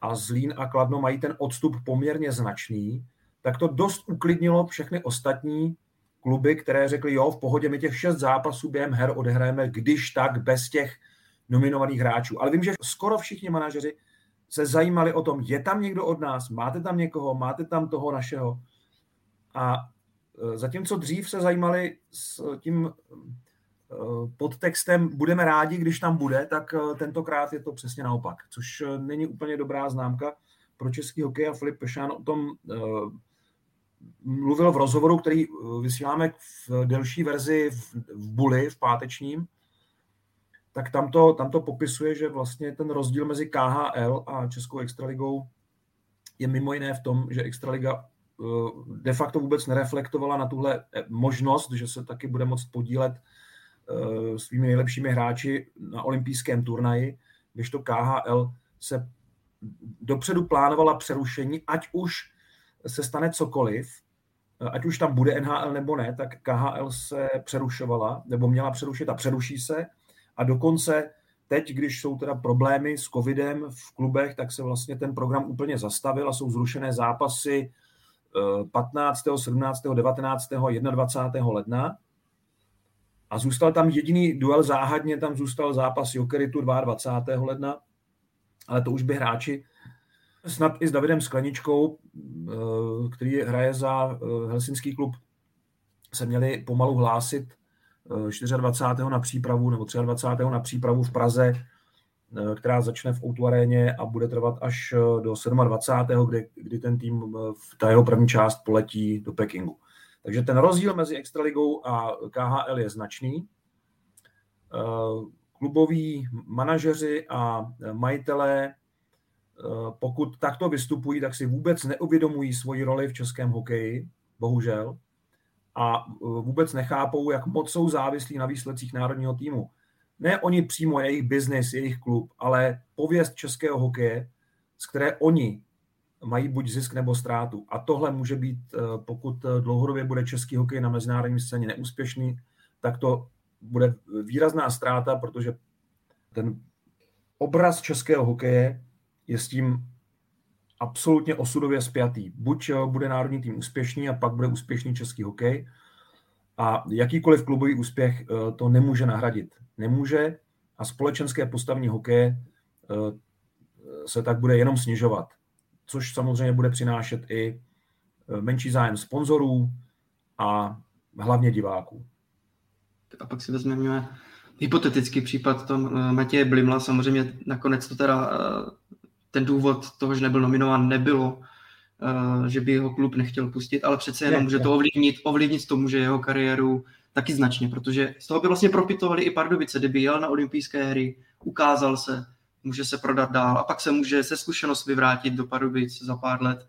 a Zlín a Kladno mají ten odstup poměrně značný, tak to dost uklidnilo všechny ostatní kluby, které řekly, jo, v pohodě, my těch šest zápasů během her odehrajeme, když tak, bez těch nominovaných hráčů. Ale vím, že skoro všichni manažeři se zajímali o tom, je tam někdo od nás, máte tam někoho, máte tam toho našeho. A eh, zatímco dřív se zajímali s tím Eh, pod textem budeme rádi, když tam bude, tak eh, tentokrát je to přesně naopak, což není úplně dobrá známka pro český hokej a Filip Pešán o tom mluvil v rozhovoru, který vysíláme v delší verzi v, v Buli, v pátečním, tak tam to, tam to popisuje, že vlastně ten rozdíl mezi KHL a Českou extraligou je mimo jiné v tom, že extraliga de facto vůbec nereflektovala na tuhle možnost, že se taky bude moct podílet Eh, svými nejlepšími hráči na olympijském turnaji, když to KHL se dopředu plánovala přerušení, ať už se stane cokoliv, eh, ať už tam bude NHL nebo ne, tak KHL se přerušovala, nebo měla přerušit a přeruší se. A dokonce teď, když jsou teda problémy s covidem v klubech, tak se vlastně ten program úplně zastavil a jsou zrušené zápasy 15., 17., 19., 21. ledna. A zůstal tam jediný duel záhadně, tam zůstal zápas Jokeritu 22. ledna, ale to už by hráči snad i s Davidem Skleničkou, eh, který hraje za eh, helsinský klub, se měli pomalu hlásit 24. na přípravu nebo 23. na přípravu v Praze, která začne v Outu aréně a bude trvat až do 27. kdy, kdy ten tým v ta jeho první část poletí do Pekingu. Takže ten rozdíl mezi Extraligou a KHL je značný. Kluboví manažeři a majitelé Eh, pokud takto vystupují, tak si vůbec neuvědomují svoji roli v českém hokeji, bohužel, a eh, vůbec nechápou, jak moc jsou závislí na výsledcích národního týmu. Ne oni přímo jejich biznis, jejich klub, ale pověst českého hokeje, z které oni mají buď zisk nebo ztrátu. A tohle může být, eh, pokud dlouhodobě bude český hokej na mezinárodní scéně neúspěšný, tak to bude výrazná ztráta, protože ten obraz českého hokeje je s tím absolutně osudově spjatý. Buď eh, bude národní tým úspěšný a pak bude úspěšný český hokej a jakýkoliv klubový úspěch eh, to nemůže nahradit. Nemůže a společenské postavní hokeje eh, se tak bude jenom snižovat, což samozřejmě bude přinášet i menší zájem sponzorů a hlavně diváků. A pak si vezmeme hypotetický případ tom Matěje Blimla, samozřejmě nakonec to teda ten důvod toho, že nebyl nominován, nebylo, uh, že by jeho klub nechtěl pustit, ale přece jenom může to ovlivnit, ovlivnit to může jeho kariéru taky značně, protože z toho by vlastně profitovali i Pardubice, kdyby jel na olympijské hry, ukázal se, může se prodat dál a pak se může se zkušenost vyvrátit do Pardubic za pár let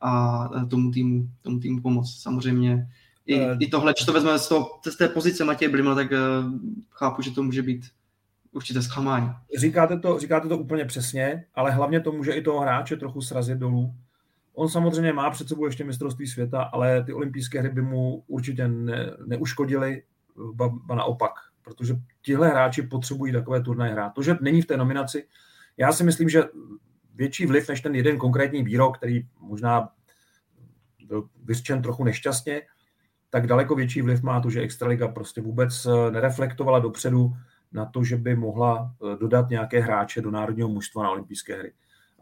a tomu týmu, tomu týmu pomoct. Samozřejmě i, uh, i tohle, když to vezmeme z, toho, z té pozice Matěje Blimla, tak uh, chápu, že to může být určité zklamání. Říkáte to, říkáte to úplně přesně, ale hlavně to může i toho hráče trochu srazit dolů. On samozřejmě má před sebou ještě mistrovství světa, ale ty olympijské hry by mu určitě ne, neuškodily, ba, ba naopak, protože tihle hráči potřebují takové turnaje hrát. To, že není v té nominaci, já si myslím, že větší vliv než ten jeden konkrétní výrok, který možná byl vyřčen trochu nešťastně, tak daleko větší vliv má to, že Extraliga prostě vůbec nereflektovala dopředu na to, že by mohla eh, dodat nějaké hráče do národního mužstva na olympijské hry.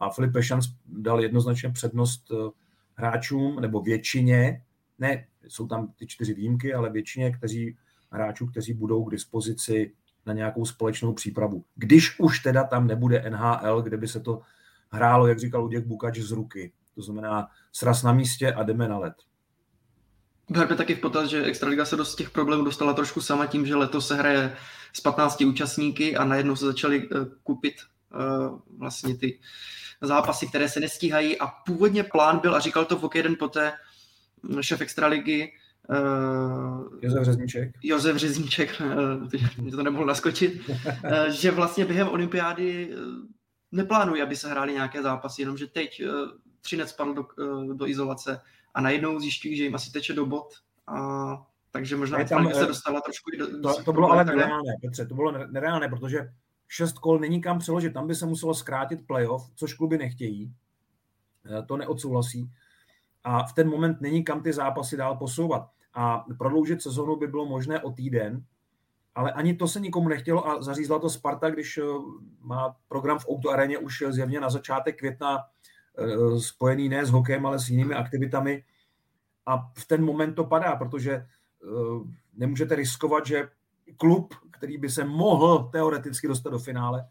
A Filip Pešans dal jednoznačně přednost eh, hráčům, nebo většině, ne, jsou tam ty čtyři výjimky, ale většině kteří, hráčů, kteří budou k dispozici na nějakou společnou přípravu. Když už teda tam nebude NHL, kde by se to hrálo, jak říkal Luděk Bukač, z ruky. To znamená sraz na místě a jdeme na let. Berme taky v potaz, že Extraliga se do těch problémů dostala trošku sama tím, že letos se hraje s 15 účastníky a najednou se začaly uh, kupit uh, vlastně ty zápasy, které se nestíhají a původně plán byl, a říkal to v OK den poté mm, šef Extraligy, Uh, Josef Řezníček. Josef Řezníček, uh, mě to nemohl naskočit, uh, že vlastně během olympiády neplánuje, aby se hrály nějaké zápasy, jenomže teď uh, Třinec spadl do, uh, do izolace a najednou zjišťují, že jim asi teče do bod a takže možná tam, se dostala trošku do, to, to bylo ale nereálné, Petře, to bylo nereálné, protože šest kol není kam přeložit, tam by se muselo zkrátit playoff, což kluby nechtějí, eh, to neodsouhlasí a v ten moment není kam ty zápasy dál posouvat. A prodloužit sezonu by bylo možné o týden, ale ani to se nikomu nechtělo a zařízla to Sparta, když eh, má program v Outu aréně už zjevně na začátek května eh, spojený ne s hokejem, ale s jinými aktivitami. A v ten moment to padá, protože Eh, nemůžete riskovat, že klub, který by se mohl teoreticky dostat do finále,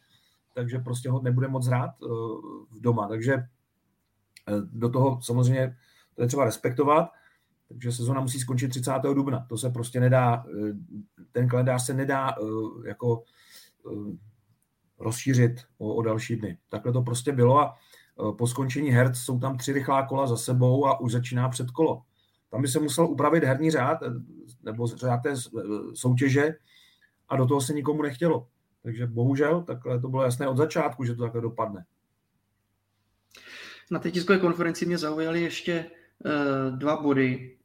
takže prostě ho nebude moc hrát eh, doma. Takže eh, do toho samozřejmě to je třeba respektovat, takže sezona musí skončit 30. dubna. To se prostě nedá, ten kalendář se nedá jako rozšířit o, o další dny. Takhle to prostě bylo a po skončení herc jsou tam tři rychlá kola za sebou a už začíná předkolo. Tam by se musel upravit herní řád eh, nebo řád té eh, soutěže a do toho se nikomu nechtělo. Takže bohužel, takhle to bylo jasné od začátku, že to takhle dopadne. Na té tiskové konferenci mě zaujaly ještě dva body,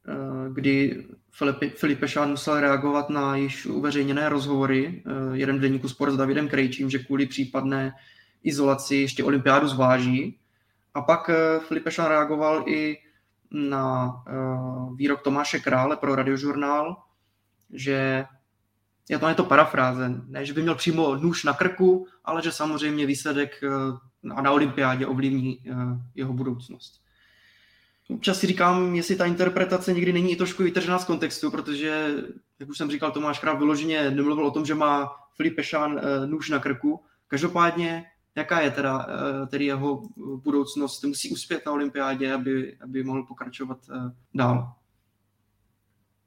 kdy Filip, Filip Pešán musel reagovat na již uveřejněné rozhovory, jeden v deníku Sport s Davidem Krejčím, že kvůli případné izolaci ještě olympiádu zváží. A pak uh, Filip Pešán reagoval i na uh, výrok Tomáše Krále pro radiožurnál, že je to, je to parafráze, ne, že by měl přímo nůž na krku, ale že samozřejmě výsledek uh, na olympiádě ovlivní jeho budoucnost. Občas si říkám, jestli ta interpretace někdy není i trošku vytržená z kontextu, protože, jak už jsem říkal, Tomáš Král vyloženě nemluvil o tom, že má Filip eh, nůž na krku. Každopádně, jaká je teda eh, tedy jeho budoucnost? Musí uspět na olympiádě, aby, aby mohl pokračovat eh, dál.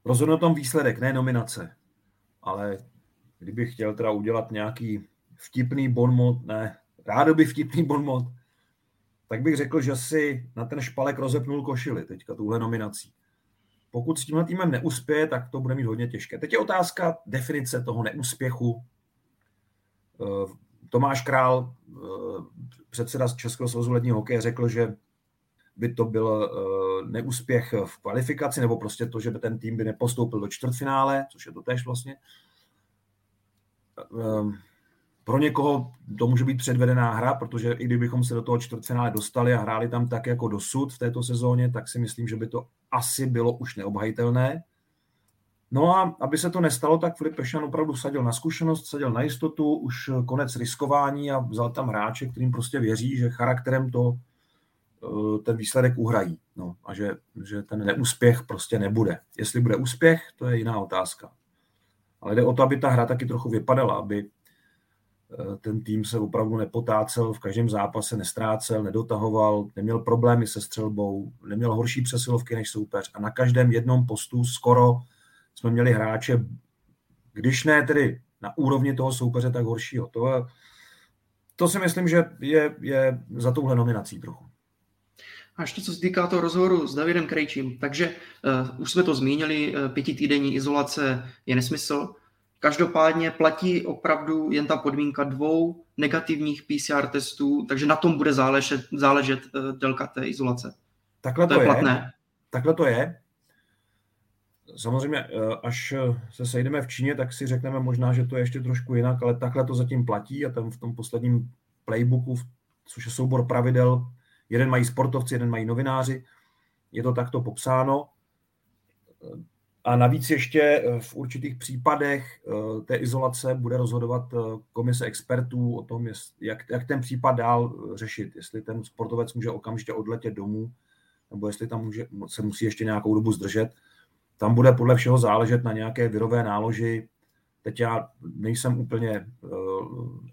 Rozhodne tom výsledek, ne nominace. Ale kdybych chtěl teda udělat nějaký vtipný bonmot, ne, rádo by vtipný bonmot, tak bych řekl, že si na ten špalek rozepnul košily teďka tuhle nominací. Pokud s tímhle týmem neuspěje, tak to bude mít hodně těžké. Teď je otázka definice toho neúspěchu. Tomáš Král, eh, předseda Českého svazu ledního hokeje, řekl, že by to byl eh, neúspěch v kvalifikaci, nebo prostě to, že by ten tým by nepostoupil do čtvrtfinále, což je to tež vlastně pro někoho to může být předvedená hra, protože i kdybychom se do toho čtvrtfinále dostali a hráli tam tak jako dosud v této sezóně, tak si myslím, že by to asi bylo už neobhajitelné. No a aby se to nestalo, tak Filip Pešan opravdu sadil na zkušenost, sadil na jistotu, už konec riskování a vzal tam hráče, kterým prostě věří, že charakterem to eh, ten výsledek uhrají. No, a že, že ten neúspěch prostě nebude. Jestli bude úspěch, to je jiná otázka. Ale jde o to, aby ta hra taky trochu vypadala, aby Eh, ten tým se opravdu nepotácel, v každém zápase nestrácel, nedotahoval, neměl problémy se střelbou, neměl horší přesilovky než soupeř a na každém jednom postu skoro jsme měli hráče, když ne tedy na úrovni toho soupeře, tak horšího. To, to si myslím, že je, je za touhle nominací trochu. A ještě co se týká toho rozhovoru s Davidem Krejčím, takže uh, už jsme to zmínili, uh, pětitýdenní izolace je nesmysl, Každopádně platí opravdu jen ta podmínka dvou negativních PCR testů, takže na tom bude záležet, záležet uh, délka té izolace. Takhle to, to je, platné. Takhle to je. Samozřejmě, eh, až se sejdeme v Číně, tak si řekneme možná, že to je ještě trošku jinak, ale takhle to zatím platí a tam v tom posledním playbooku, což je soubor pravidel, jeden mají sportovci, jeden mají novináři, je to takto popsáno a navíc ještě eh, v určitých případech eh, té izolace bude rozhodovat eh, komise expertů o tom, jak, jak ten případ dál řešit. Jestli ten sportovec může okamžitě odletět domů, nebo jestli tam může, se musí ještě nějakou dobu zdržet. Tam bude podle všeho záležet na nějaké virové náloži. Teď já nejsem úplně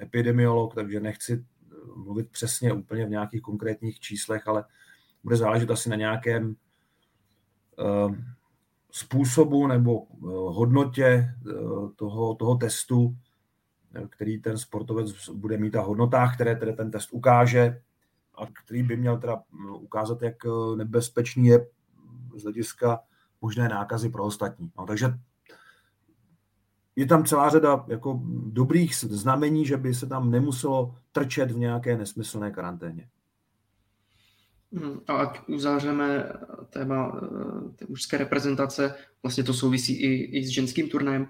epidemiolog, takže nechci mluvit přesně úplně v nějakých konkrétních číslech, ale bude záležet asi na nějakém způsobu nebo eh, hodnotě eh, toho, toho testu, eh, který ten sportovec bude mít a hodnotách, které tedy ten test ukáže a který by měl teda ukázat, jak nebezpečný je z hlediska možné nákazy pro ostatní. No, takže je tam celá řada jako dobrých znamení, že by se tam nemuselo trčet v nějaké nesmyslné karanténě. Hmm, a ať uzavřeme téma eh, té mužské reprezentace, vlastně to souvisí i, i s ženským turnajem.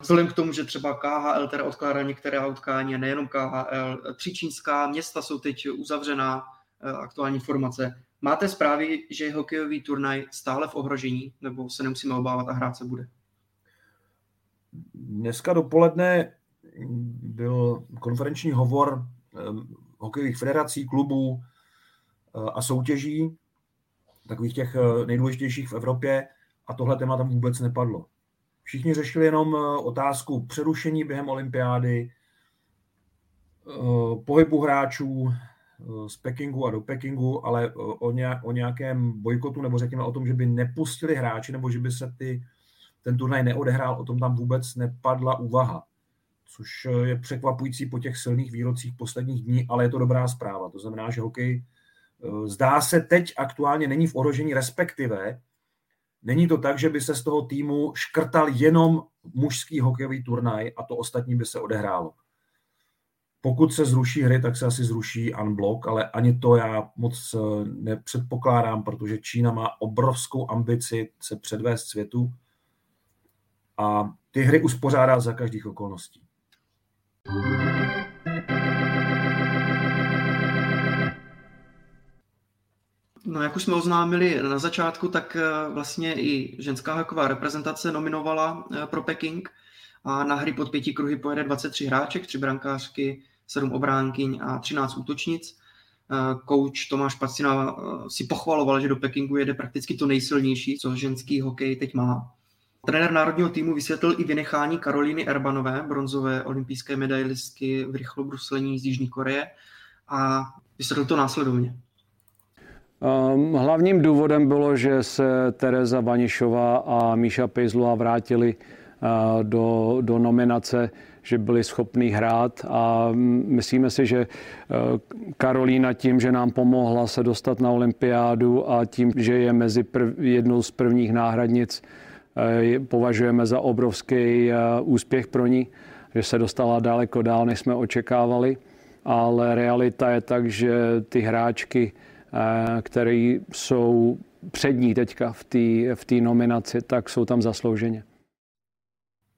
Vzhledem k tomu, že třeba KHL teda odkládá některé utkání, nejenom KHL, tři čínská města jsou teď uzavřená, eh, aktuální informace. Máte zprávy, že je hokejový turnaj stále v ohrožení, nebo se nemusíme obávat a hrát se bude? Dneska dopoledne byl konferenční hovor eh, hokejových federací, klubů, Eh, a soutěží, takových těch eh, nejdůležitějších v Evropě, a tohle téma tam vůbec nepadlo. Všichni řešili jenom eh, otázku přerušení během olympiády, pohybu hráčů z Pekingu a do Pekingu, ale o nějakém bojkotu nebo řekněme o tom, že by nepustili hráči nebo že by se ty, ten turnaj neodehrál, o tom tam vůbec nepadla úvaha. Což je překvapující po těch silných výrocích posledních dní, ale je to dobrá zpráva. To znamená, že hokej Eh, zdá se teď aktuálně není v ohrožení, respektive není to tak, že by se z toho týmu škrtal jenom mužský hokejový turnaj a to ostatní by se odehrálo. Pokud se zruší hry, tak se asi zruší unblock, ale ani to já moc eh, nepředpokládám, protože Čína má obrovskou ambici se předvést světu a ty hry uspořádá za každých okolností. No, jak už jsme oznámili na začátku, tak eh, vlastně i ženská hokejová reprezentace nominovala eh, pro Peking a na hry pod pěti kruhy pojede 23 hráček, tři brankářky, sedm obránkyň a 13 útočnic. Kouč Tomáš Pacina si pochvaloval, že do Pekingu jede prakticky to nejsilnější, co ženský hokej teď má. Trenér národního týmu vysvětlil i vynechání Karolíny Erbanové, bronzové olympijské medailistky v rychlobruslení z Jižní Koreje a vysvětlil to následovně. Ehm, hlavním důvodem bylo, že se Tereza Vanišová a Míša Pejzlová vrátili eh, do, do nominace, že byli schopni hrát a myslíme si, že Karolína tím, že nám pomohla se dostat na olympiádu a tím, že je mezi prv, jednou z prvních náhradnic, považujeme za obrovský úspěch pro ní, že se dostala daleko dál, než jsme očekávali. Ale realita je tak, že ty hráčky které jsou přední teďka v té v nominaci, tak jsou tam zaslouženě.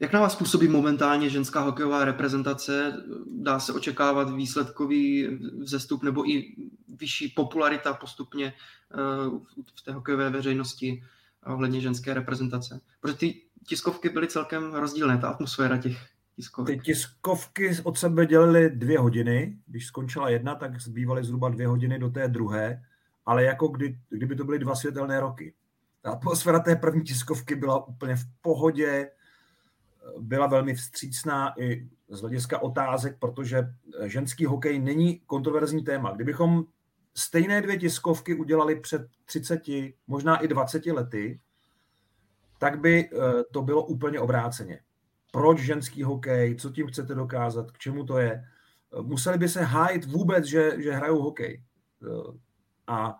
Jak na vás působí momentálně ženská hokejová reprezentace? Dá se očekávat výsledkový vzestup nebo i vyšší popularita postupně eh, v té hokejové veřejnosti ohledně ženské reprezentace? Protože ty tiskovky byly celkem rozdílné, ta atmosféra těch tiskovek. Ty tiskovky od sebe dělily dvě hodiny. Když skončila jedna, tak zbývaly zhruba dvě hodiny do té druhé, ale jako kdy, kdyby to byly dva světelné roky. Ta atmosféra té první tiskovky byla úplně v pohodě, byla velmi vstřícná i z hlediska otázek, protože ženský hokej není kontroverzní téma. Kdybychom stejné dvě tiskovky udělali před 30, možná i 20 lety, tak by eh, to bylo úplně obráceně proč ženský hokej, co tím chcete dokázat, k čemu to je. Museli by se hájit vůbec, že, že hrajou hokej. A,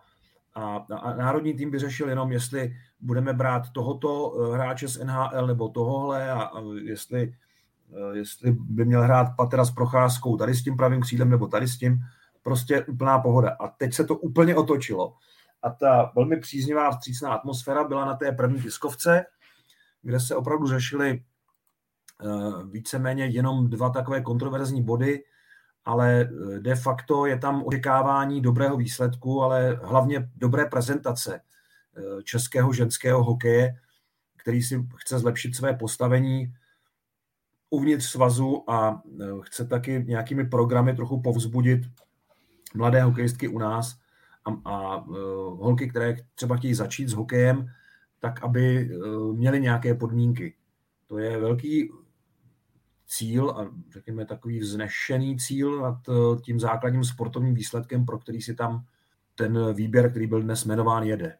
a, a národní tým by řešil jenom, jestli budeme brát tohoto eh, hráče z NHL nebo tohohle a, a jestli, eh, jestli by měl hrát Patera s procházkou tady s tím pravým křídlem nebo tady s tím. Prostě úplná pohoda. A teď se to úplně otočilo. A ta velmi příznivá vstřícná atmosféra byla na té první tiskovce, kde se opravdu řešily Eh, víceméně jenom dva takové kontroverzní body, ale eh, de facto je tam očekávání dobrého výsledku, ale hlavně dobré prezentace eh, českého ženského hokeje, který si chce zlepšit své postavení uvnitř svazu a chce taky nějakými programy trochu povzbudit mladé hokejistky u nás a, a holky, které třeba chtějí začít s hokejem, tak aby měly nějaké podmínky. To je velký cíl a řekněme takový vznešený cíl nad eh, tím základním sportovním výsledkem, pro který si tam ten výběr, který byl dnes jmenován, jede.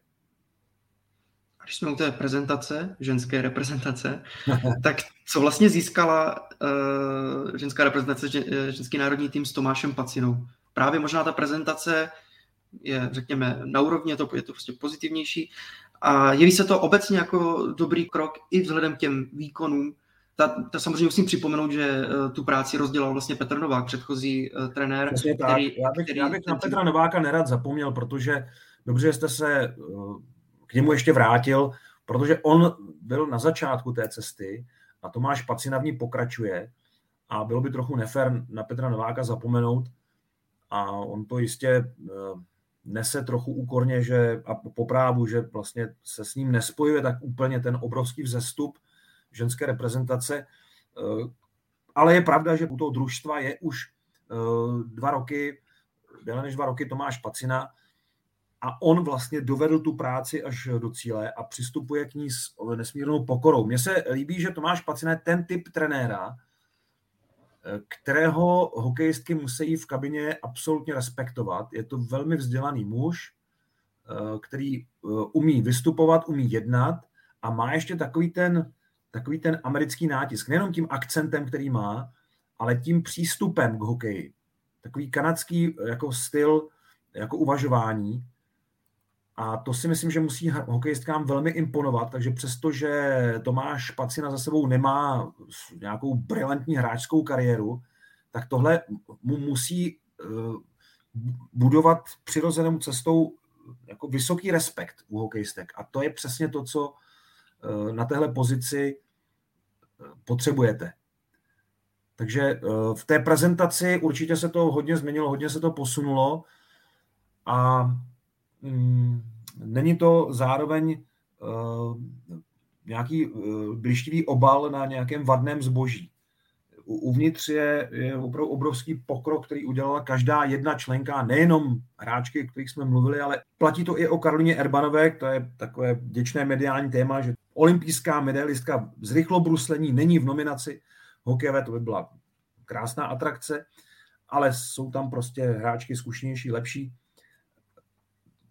A když jsme u té prezentace, ženské reprezentace, tak co vlastně získala uh, ženská reprezentace, eh, ženský národní tým s Tomášem Pacinou? Právě možná ta prezentace je, řekněme, na úrovni, je to, je to prostě pozitivnější a jeví se to obecně jako dobrý krok i vzhledem k těm výkonům, ta, ta samozřejmě musím připomenout, že uh, tu práci rozdělal vlastně Petr Novák, předchozí uh, trenér. Přesně který, tak. Já bych, který, já bych na Petra Nováka nerad zapomněl, protože dobře jste se uh, k němu ještě vrátil, protože on byl na začátku té cesty a Tomáš Pacina v ní pokračuje a bylo by trochu nefér na Petra Nováka zapomenout a on to jistě uh, nese trochu úkorně, že a po právu, že vlastně se s ním nespojuje tak úplně ten obrovský vzestup, ženské reprezentace. Eh, ale je pravda, že u toho družstva je už eh, dva roky, déle než dva roky Tomáš Pacina a on vlastně dovedl tu práci až do cíle a přistupuje k ní s nesmírnou pokorou. Mně se líbí, že Tomáš Pacina je ten typ trenéra, eh, kterého hokejistky musí v kabině absolutně respektovat. Je to velmi vzdělaný muž, který umí vystupovat, umí jednat a má ještě takový ten takový ten americký nátisk. Nejenom tím akcentem, který má, ale tím přístupem k hokeji. Takový kanadský jako styl, jako uvažování. A to si myslím, že musí hokejistkám velmi imponovat, takže přestože Tomáš Pacina za sebou nemá nějakou brilantní hráčskou kariéru, tak tohle mu musí eh, budovat přirozenou cestou jako vysoký respekt u hokejistek. A to je přesně to, co Eh, na téhle pozici eh, potřebujete. Takže eh, v té prezentaci určitě se to hodně změnilo, hodně se to posunulo a mm, není to zároveň nějaký blištivý obal na nějakém vadném zboží. Uvnitř je, je opravdu obrovský pokrok, který udělala každá jedna členka, nejenom hráčky, o kterých jsme mluvili, ale platí to i o Karolině Erbanové, to je takové děčné mediální téma, že olympijská medailistka z rychlobruslení není v nominaci hokejové, to by byla krásná atrakce, ale jsou tam prostě hráčky zkušenější, lepší.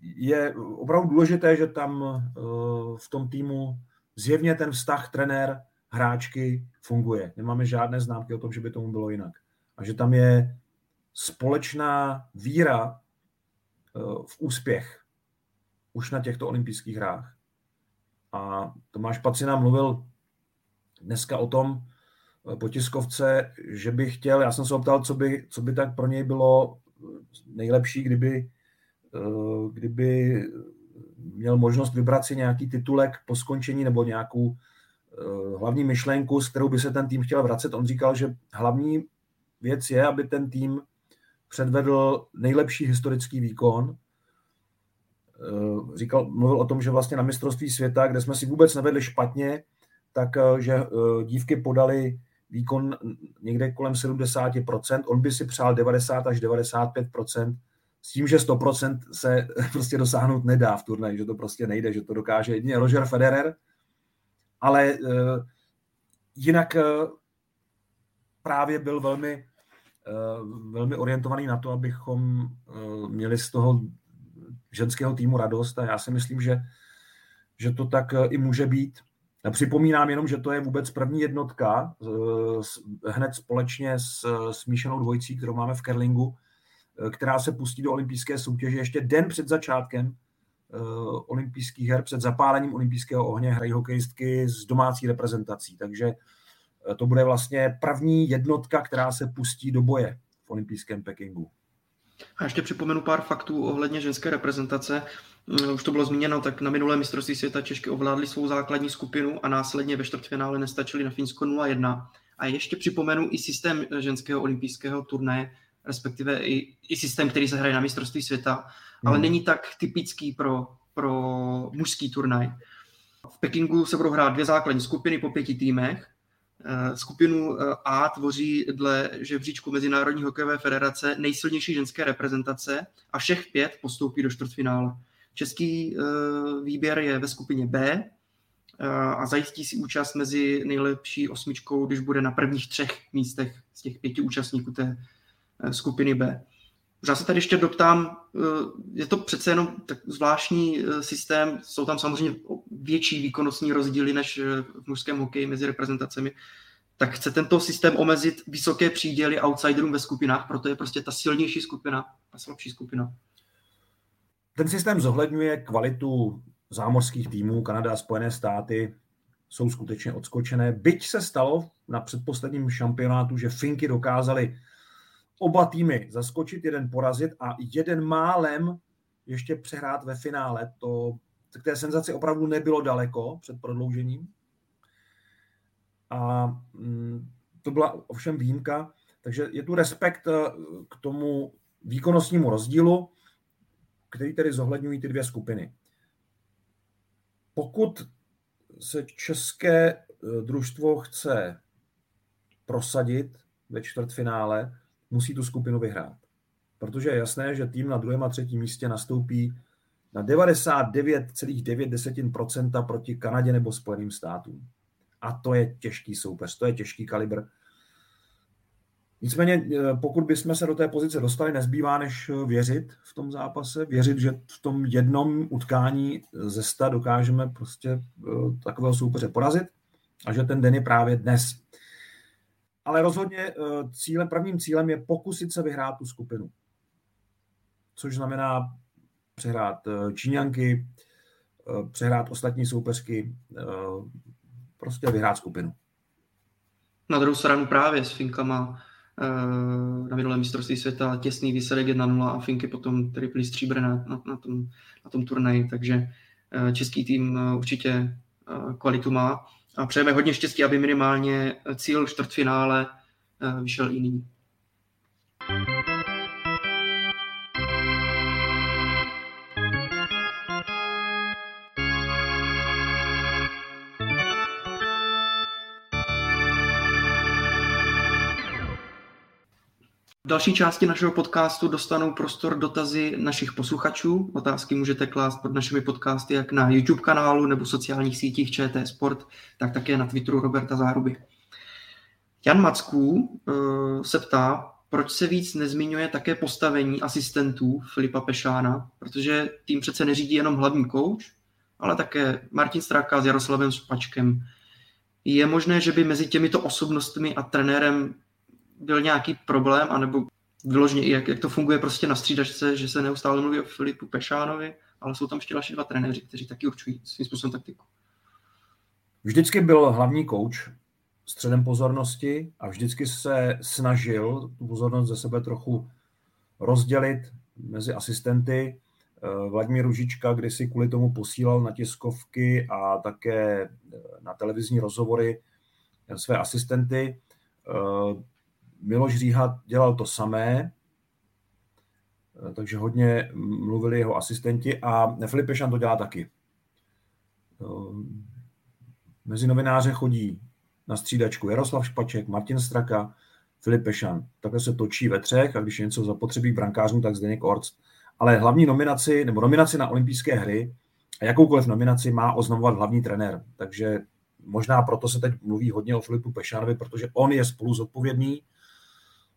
Je opravdu důležité, že tam eh, v tom týmu zjevně ten vztah trenér hráčky funguje. Nemáme žádné známky o tom, že by tomu bylo jinak. A že tam je společná víra eh, v úspěch už na těchto olympijských hrách. A Tomáš Pacina mluvil dneska o tom eh, po tiskovce, že by chtěl, já jsem se optal, co by, co by tak pro něj bylo nejlepší, kdyby, eh, kdyby měl možnost vybrat si nějaký titulek po skončení nebo nějakou Eh, hlavní myšlenku, s kterou by se ten tým chtěl vracet. On říkal, že hlavní věc je, aby ten tým předvedl nejlepší historický výkon. Eh, říkal, mluvil o tom, že vlastně na mistrovství světa, kde jsme si vůbec nevedli špatně, tak eh, že dívky podali výkon někde kolem 70%, on by si přál 90 až 95%, s tím, že 100% se prostě dosáhnout nedá v turnaji, že to prostě nejde, že to dokáže jedině Roger Federer, ale uh, jinak uh, právě byl velmi, uh, velmi orientovaný na to, abychom měli z toho ženského týmu radost a já si myslím, že, že to tak i může být. Připomínám jenom, že to je vůbec první jednotka hned společně s smíšenou dvojicí, kterou máme v Kerlingu, která se pustí do olympijské soutěže ještě den před začátkem olympijských her, před zapálením olympijského ohně hrají hokejistky s domácí reprezentací. Takže uh, to bude vlastně první jednotka, která se pustí do boje v olympijském Pekingu. A ještě připomenu pár faktů ohledně ženské reprezentace. Mm, už to bylo zmíněno, tak na minulé mistrovství světa Češky ovládly svou základní skupinu a následně ve čtvrtfinále nestačili na Finsko 0-1. A ještě připomenu i systém ženského olympijského turnaje, respektive i, i systém, který se hraje na mistrovství světa. Ale není tak typický pro, pro mužský turnaj. V Pekingu se budou hrát dvě základní skupiny po pěti týmech. Eh, skupinu eh, A tvoří dle žebříčku Mezinárodní hokejové federace nejsilnější ženské reprezentace a všech pět postoupí do čtvrtfinále. Český eh, výběr je ve skupině B a zajistí si účast mezi nejlepší osmičkou, když bude na prvních třech místech z těch pěti účastníků té skupiny B. Já se tady ještě doptám, eh, je to přece jenom tak zvláštní eh, systém, jsou tam samozřejmě větší výkonnostní rozdíly než v mužském hokeji mezi reprezentacemi, tak chce tento systém omezit vysoké příděly outsiderům ve skupinách, proto je prostě ta silnější skupina a slabší skupina. Ten systém zohledňuje kvalitu zámořských týmů, Kanada a Spojené státy jsou skutečně odskočené. Byť se stalo na předposledním šampionátu, že Finky dokázali oba týmy zaskočit, jeden porazit a jeden málem ještě přehrát ve finále. To k té senzaci opravdu nebylo daleko před prodloužením. A mm, to byla ovšem výjimka. Takže je tu respekt eh, k tomu výkonnostnímu rozdílu, který tedy zohledňují ty dvě skupiny. Pokud se české eh, družstvo chce prosadit ve čtvrtfinále, musí tu skupinu vyhrát. Protože je jasné, že tým na druhém a třetím místě nastoupí na 99,9% proti Kanadě nebo Spojeným státům. A to je těžký soupeř, to je těžký kalibr. Nicméně, eh, pokud bychom se do té pozice dostali, nezbývá než eh, věřit v tom zápase, věřit, že v tom jednom utkání ze sta dokážeme prostě eh, takového soupeře porazit a že ten den je právě dnes ale rozhodně eh, cílem, prvním cílem je pokusit se vyhrát tu skupinu. Což znamená přehrát eh, Číňanky, eh, přehrát ostatní soupeřky, prostě vyhrát skupinu. Na druhou stranu právě s Finkama na minulém mistrovství světa těsný výsledek 1-0 a Finky potom byly stříbrné na, na, na, tom, na tom turnaji, takže český tým určitě kvalitu má a přejeme hodně štěstí, aby minimálně cíl čtvrtfinále eh, vyšel i nyní. V další části našeho podcastu dostanou prostor dotazy našich posluchačů. Otázky můžete klást pod našimi podcasty jak na YouTube kanálu nebo sociálních sítích ČT Sport, tak také na Twitteru Roberta Záruby. Jan Macků uh, se ptá, proč se víc nezmiňuje také postavení asistentů Filipa Pešána, protože tým přece neřídí jenom hlavní kouč, ale také Martin Straka s Jaroslavem Špačkem. Je možné, že by mezi těmito osobnostmi a trenérem byl nějaký problém, anebo vyloženě jak, jak to funguje prostě na střídačce, že se neustále mluví o Filipu Pešánovi, ale jsou tam ještě další dva trenéři, kteří taky určují svým způsobem taktiku. Vždycky byl hlavní kouč středem pozornosti a vždycky se snažil tu pozornost ze sebe trochu rozdělit mezi asistenty. Eh, Vladimír Ružička si kvůli tomu posílal na tiskovky a také eh, na televizní rozhovory své asistenty. Eh, Miloš Říha dělal to samé, takže hodně mluvili jeho asistenti a Filip Pešan to dělá taky. Mezi novináře chodí na střídačku Jaroslav Špaček, Martin Straka, Filip Pešan. Takhle se točí ve třech a když je něco zapotřebí brankářům, tak Zdeněk Orc. Ale hlavní nominaci, nebo nominaci na olympijské hry a jakoukoliv nominaci má oznamovat hlavní trenér. Takže možná proto se teď mluví hodně o Filipu Pešanovi, protože on je spolu zodpovědný.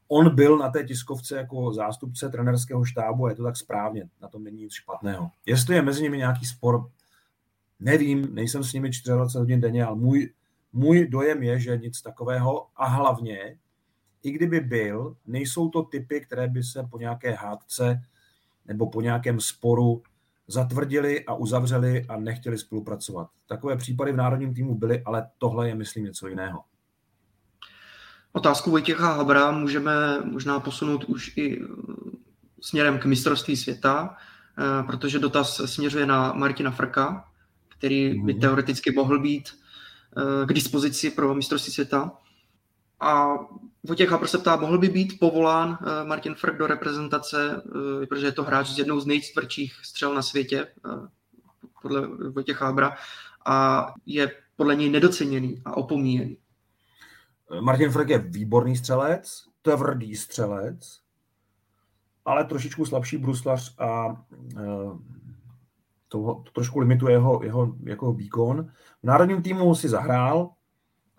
On byl na té tiskovce jako zástupce trenerského štábu a je to tak správně, na tom není nic špatného. Jestli je mezi nimi nějaký spor, nevím, nejsem s nimi 24 hodin denně, ale můj můj dojem je, že nic takového a hlavně, i kdyby byl, nejsou to typy, které by se po nějaké hádce nebo po nějakém sporu zatvrdili a uzavřeli a nechtěli spolupracovat. Takové případy v národním týmu byly, ale tohle je, myslím, něco jiného. Otázku Vojtěcha Habra můžeme možná posunout už i eh, směrem k mistrovství světa, eh, protože dotaz směřuje na Martina Frka, který by mhm. teoreticky mohl být k dispozici pro mistrovství světa. A Vojtěch Habr se ptá, mohl by být povolán eh, Martin Frk do reprezentace, eh, protože je to hráč z jednou z nejtvrdších střel na světě, eh, podle Vojtěcha Habra, a je podle něj nedoceněný a opomíjený. Martin Frk je výborný střelec, tvrdý střelec, ale trošičku slabší bruslař a to, to trošku limituje jeho, jeho jako výkon. V národním týmu si zahrál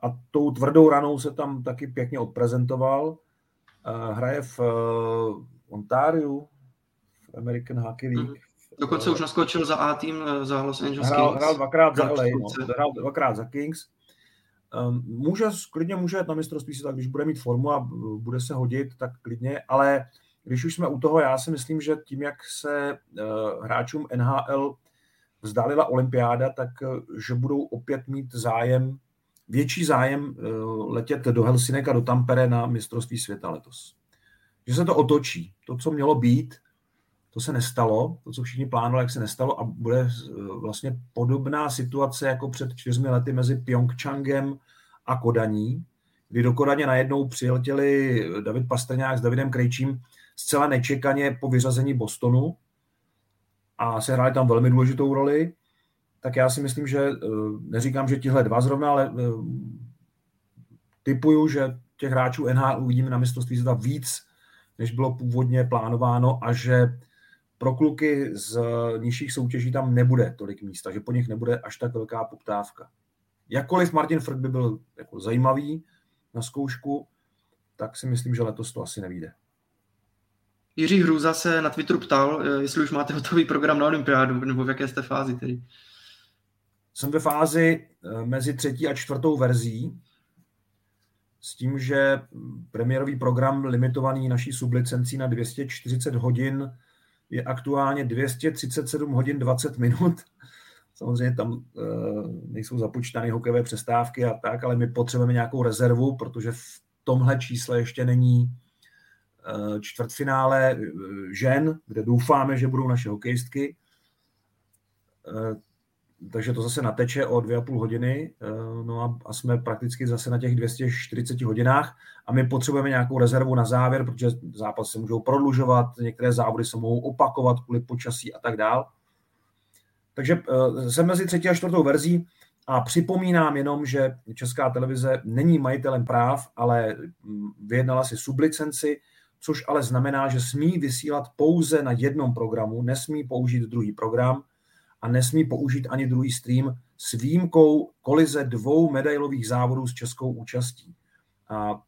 a tou tvrdou ranou se tam taky pěkně odprezentoval. Uh, hraje v uh, Ontáriu, v American Hockey League. Mm. Dokonce už naskočil za A tým za Los Angeles hrál, Kings. Hrál dvakrát za LA, no, hrál dvakrát za Kings. Um, může, klidně může na mistrovství světa, když bude mít formu a bude se hodit, tak klidně, ale když už jsme u toho, já si myslím, že tím, jak se uh, hráčům NHL vzdálila olympiáda, tak eh, že budou opět mít zájem, větší zájem eh, letět do Helsinek a do Tampere na mistrovství světa letos. Že se to otočí. To, co mělo být, to se nestalo, to, co všichni plánovali, jak se nestalo a bude eh, vlastně podobná situace jako před čtyřmi lety mezi Pyeongchangem a Kodaní, kdy do Kodaně najednou přiletěli David Pastrňák s Davidem Krejčím zcela nečekaně po vyřazení Bostonu, a sehráli tam velmi důležitou roli, tak já si myslím, že eh, neříkám, že tihle dva zrovna, ale eh, typuju, že těch hráčů NHL uvidíme na mistrovství světa víc, než bylo původně plánováno a že pro kluky z nižších soutěží tam nebude tolik místa, že po nich nebude až tak velká poptávka. Jakkoliv Martin Frk by byl jako zajímavý na zkoušku, tak si myslím, že letos to asi nevíde. Jiří Hruza se na Twitteru ptal, eh, jestli už máte hotový program na olympiádu, nebo v jaké jste fázi tedy. Jsem ve fázi eh, mezi třetí a čtvrtou verzí, s tím, že premiérový program limitovaný naší sublicencí na 240 hodin je aktuálně 237 hodin 20 minut. Samozřejmě tam e, nejsou započítány hokejové přestávky a tak, ale my potřebujeme nějakou rezervu, protože v tomhle čísle ještě není Eh, čtvrtfinále eh, žen, kde doufáme, že budou naše hokejistky. Eh, takže to zase nateče o dvě a půl hodiny, no a, a jsme prakticky zase na těch 240 hodinách a my potřebujeme nějakou rezervu na závěr, protože zápasy se můžou prodlužovat, některé závody se mohou opakovat kvůli počasí a tak dál. Takže jsem mezi třetí a čtvrtou verzí a připomínám jenom, že Česká televize není majitelem práv, ale mm, vyjednala si sublicenci, což ale znamená, že smí vysílat pouze na jednom programu, nesmí použít druhý program a nesmí použít ani druhý stream s výjimkou kolize dvou medailových závodů s českou účastí. A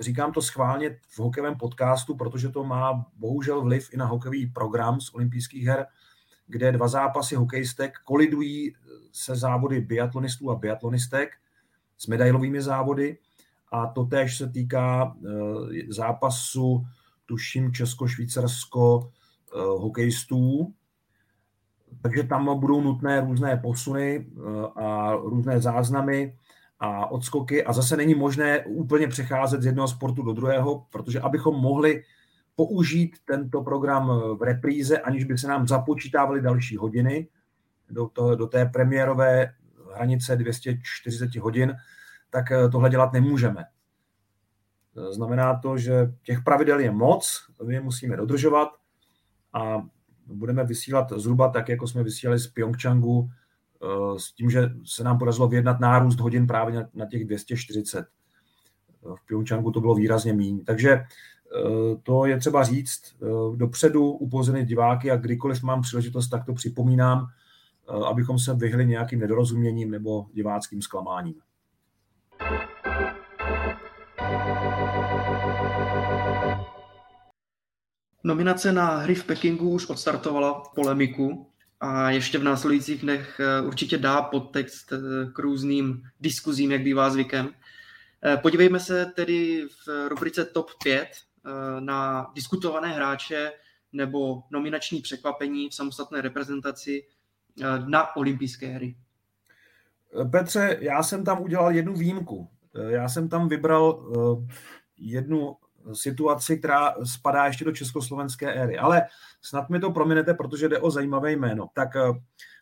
říkám to schválně v hokejovém podcastu, protože to má bohužel vliv i na hokejový program z olympijských her, kde dva zápasy hokejistek kolidují se závody biatlonistů a biatlonistek s medailovými závody a to též se týká eh, zápasu, tuším, Česko-Švýcarsko eh, hokejistů, takže tam budou nutné různé posuny eh, a různé záznamy a odskoky a zase není možné úplně přecházet z jednoho sportu do druhého, protože abychom mohli použít tento program v repríze, aniž by se nám započítávaly další hodiny do, to, do té premiérové hranice 240 hodin, tak eh, tohle dělat nemůžeme. Znamená to, že těch pravidel je moc, my je musíme dodržovat a budeme vysílat zhruba tak, jako jsme vysílali z Pyeongchangu, eh, s tím, že se nám podařilo vyjednat nárůst hodin právě na těch 240. V Pyeongchangu to bylo výrazně méně. Takže eh, to je třeba říct dopředu, upozornit diváky a kdykoliv mám příležitost, tak to připomínám, abychom se vyhli nějakým nedorozuměním nebo diváckým zklamáním. Nominace na hry v Pekingu už odstartovala polemiku a ještě v následujících dnech eh, určitě dá podtext eh, k různým diskuzím, jak bývá zvykem. Eh, podívejme se tedy v rubrice TOP 5 na diskutované hráče nebo nominační překvapení v samostatné reprezentaci na olympijské hry. Petře, já jsem tam udělal jednu výjimku. Já jsem tam vybral jednu situaci, která spadá ještě do československé éry. Ale snad mi to prominete, protože jde o zajímavé jméno. Tak eh,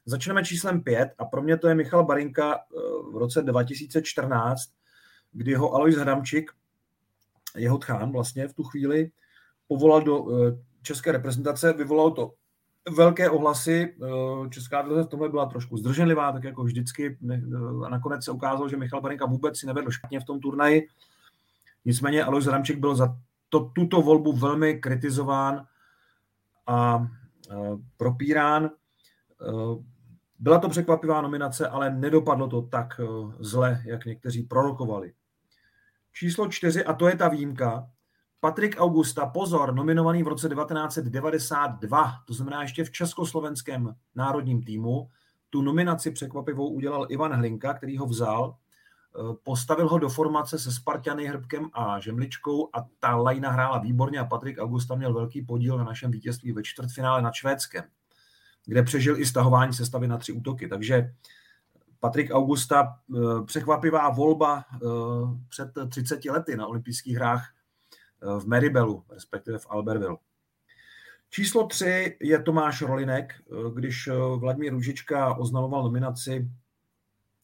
začneme číslem 5 a pro mě to je Michal Barinka eh, v roce 2014, kdy ho Alois Hramčik, jeho tchán vlastně v tu chvíli, povolal do eh, české reprezentace, vyvolalo to velké ohlasy. Česká televize v tomhle byla trošku zdrženlivá, tak jako vždycky. A nakonec se ukázalo, že Michal Barinka vůbec si nevedl špatně v tom turnaji Nicméně Alois Ramček byl za to, tuto volbu velmi kritizován a propírán. Byla to překvapivá nominace, ale nedopadlo to tak zle, jak někteří prorokovali. Číslo čtyři, a to je ta výjimka, Patrik Augusta, pozor, nominovaný v roce 1992, to znamená ještě v československém národním týmu. Tu nominaci překvapivou udělal Ivan Hlinka, který ho vzal postavil ho do formace se Spartany, Hrbkem a Žemličkou a ta lajna hrála výborně a Patrik Augusta měl velký podíl na našem vítězství ve čtvrtfinále nad Švédskem, kde přežil i stahování sestavy na tři útoky. Takže Patrik Augusta, eh, překvapivá volba eh, před 30 lety na olympijských hrách v Maribelu, respektive v Albertville. Číslo 3 je Tomáš Rolinek, když Vladimír Růžička oznamoval nominaci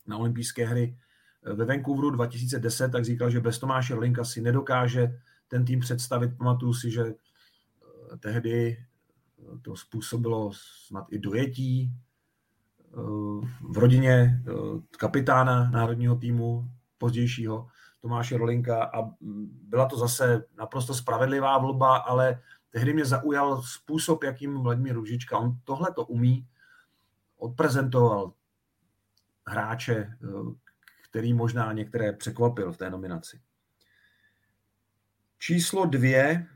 na olympijské hry ve Vancouveru 2010, tak říkal, že bez Tomáše Rolinka si nedokáže ten tým představit. Pamatuju si, že eh, tehdy eh, to způsobilo snad i dojetí eh, v rodině kapitána národního týmu pozdějšího Tomáše Rolinka a byla to zase naprosto spravedlivá volba, ale tehdy mě zaujal způsob, jakým Vladimír Ružička, on tohle to umí, odprezentoval hráče, který možná některé překvapil v té nominaci. Číslo dvě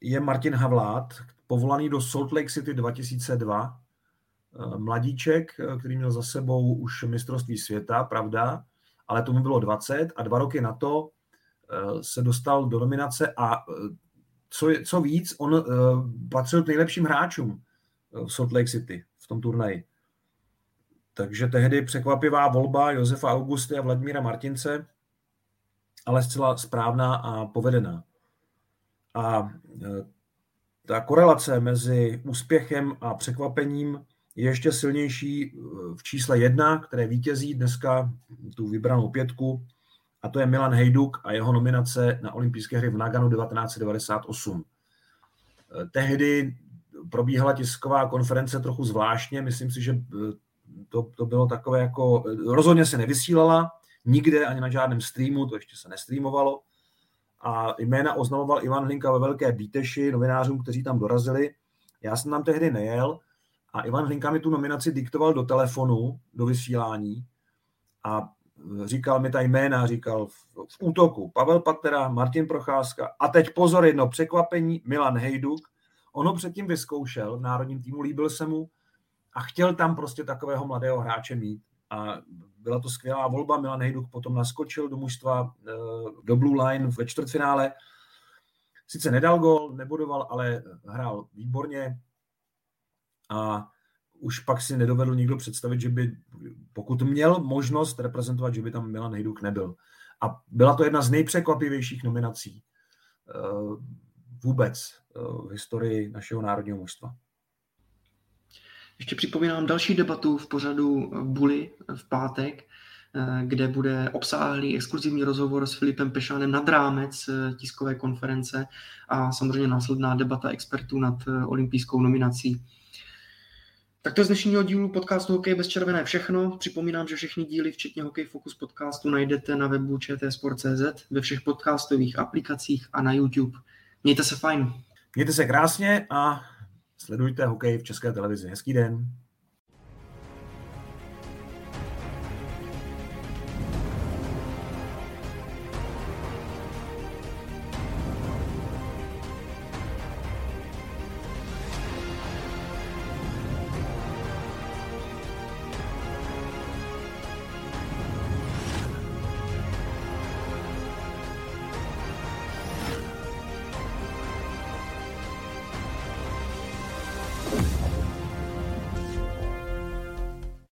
je Martin Havlát, povolaný do Salt Lake City 2002. Eh, mladíček, eh, který měl za sebou už mistrovství světa, pravda, ale tomu bylo 20 a dva roky na to eh, se dostal do nominace a co, je, co víc, on patřil k nejlepším hráčům v Salt Lake City v tom turnaji. Takže tehdy překvapivá volba Josefa Augusty a Vladimíra Martince, ale zcela správná a povedená. A e, ta korelace mezi úspěchem a překvapením je ještě silnější e, v čísle jedna, které vítězí dneska tu vybranou pětku, a to je Milan Hejduk a jeho nominace na olympijské hry v Naganu 1998. E, tehdy probíhala tisková konference trochu zvláštně, myslím si, že to, to bylo takové jako, rozhodně se nevysílala, nikde ani na žádném streamu, to ještě se nestreamovalo. a jména oznamoval Ivan Hlinka ve Velké Bíteši novinářům, kteří tam dorazili. Já jsem tam tehdy nejel a Ivan Hlinka mi tu nominaci diktoval do telefonu, do vysílání a říkal mi ta jména, říkal v, v útoku Pavel Patera, Martin Procházka a teď pozor, jedno překvapení, Milan Hejduk. Ono předtím vyzkoušel v národním týmu, líbil se mu a chtěl tam prostě takového mladého hráče mít. A byla to skvělá volba, Milan Hejduk potom naskočil do mužstva eh, do Blue Line ve čtvrtfinále. Sice nedal gol, nebodoval, ale hrál výborně a už pak si nedovedl nikdo představit, že by, pokud měl možnost reprezentovat, že by tam Milan Hejduk nebyl. A byla to jedna z nejpřekvapivějších nominací uh, vůbec uh, v historii našeho národního mužstva. Ještě připomínám další debatu v pořadu Bully v pátek, eh, kde bude obsáhlý exkluzivní rozhovor s Filipem Pešánem nad rámec tiskové konference a samozřejmě následná debata expertů nad olympijskou nominací. Tak to z dnešního dílu podcastu Hokej bez červené všechno. Připomínám, že všechny díly, včetně Hokej Focus podcastu, najdete na webu čtsport.cz, ve všech podcastových aplikacích a na YouTube. Mějte se fajn. Mějte se krásně a sledujte hokej v České televizi. Hezký den.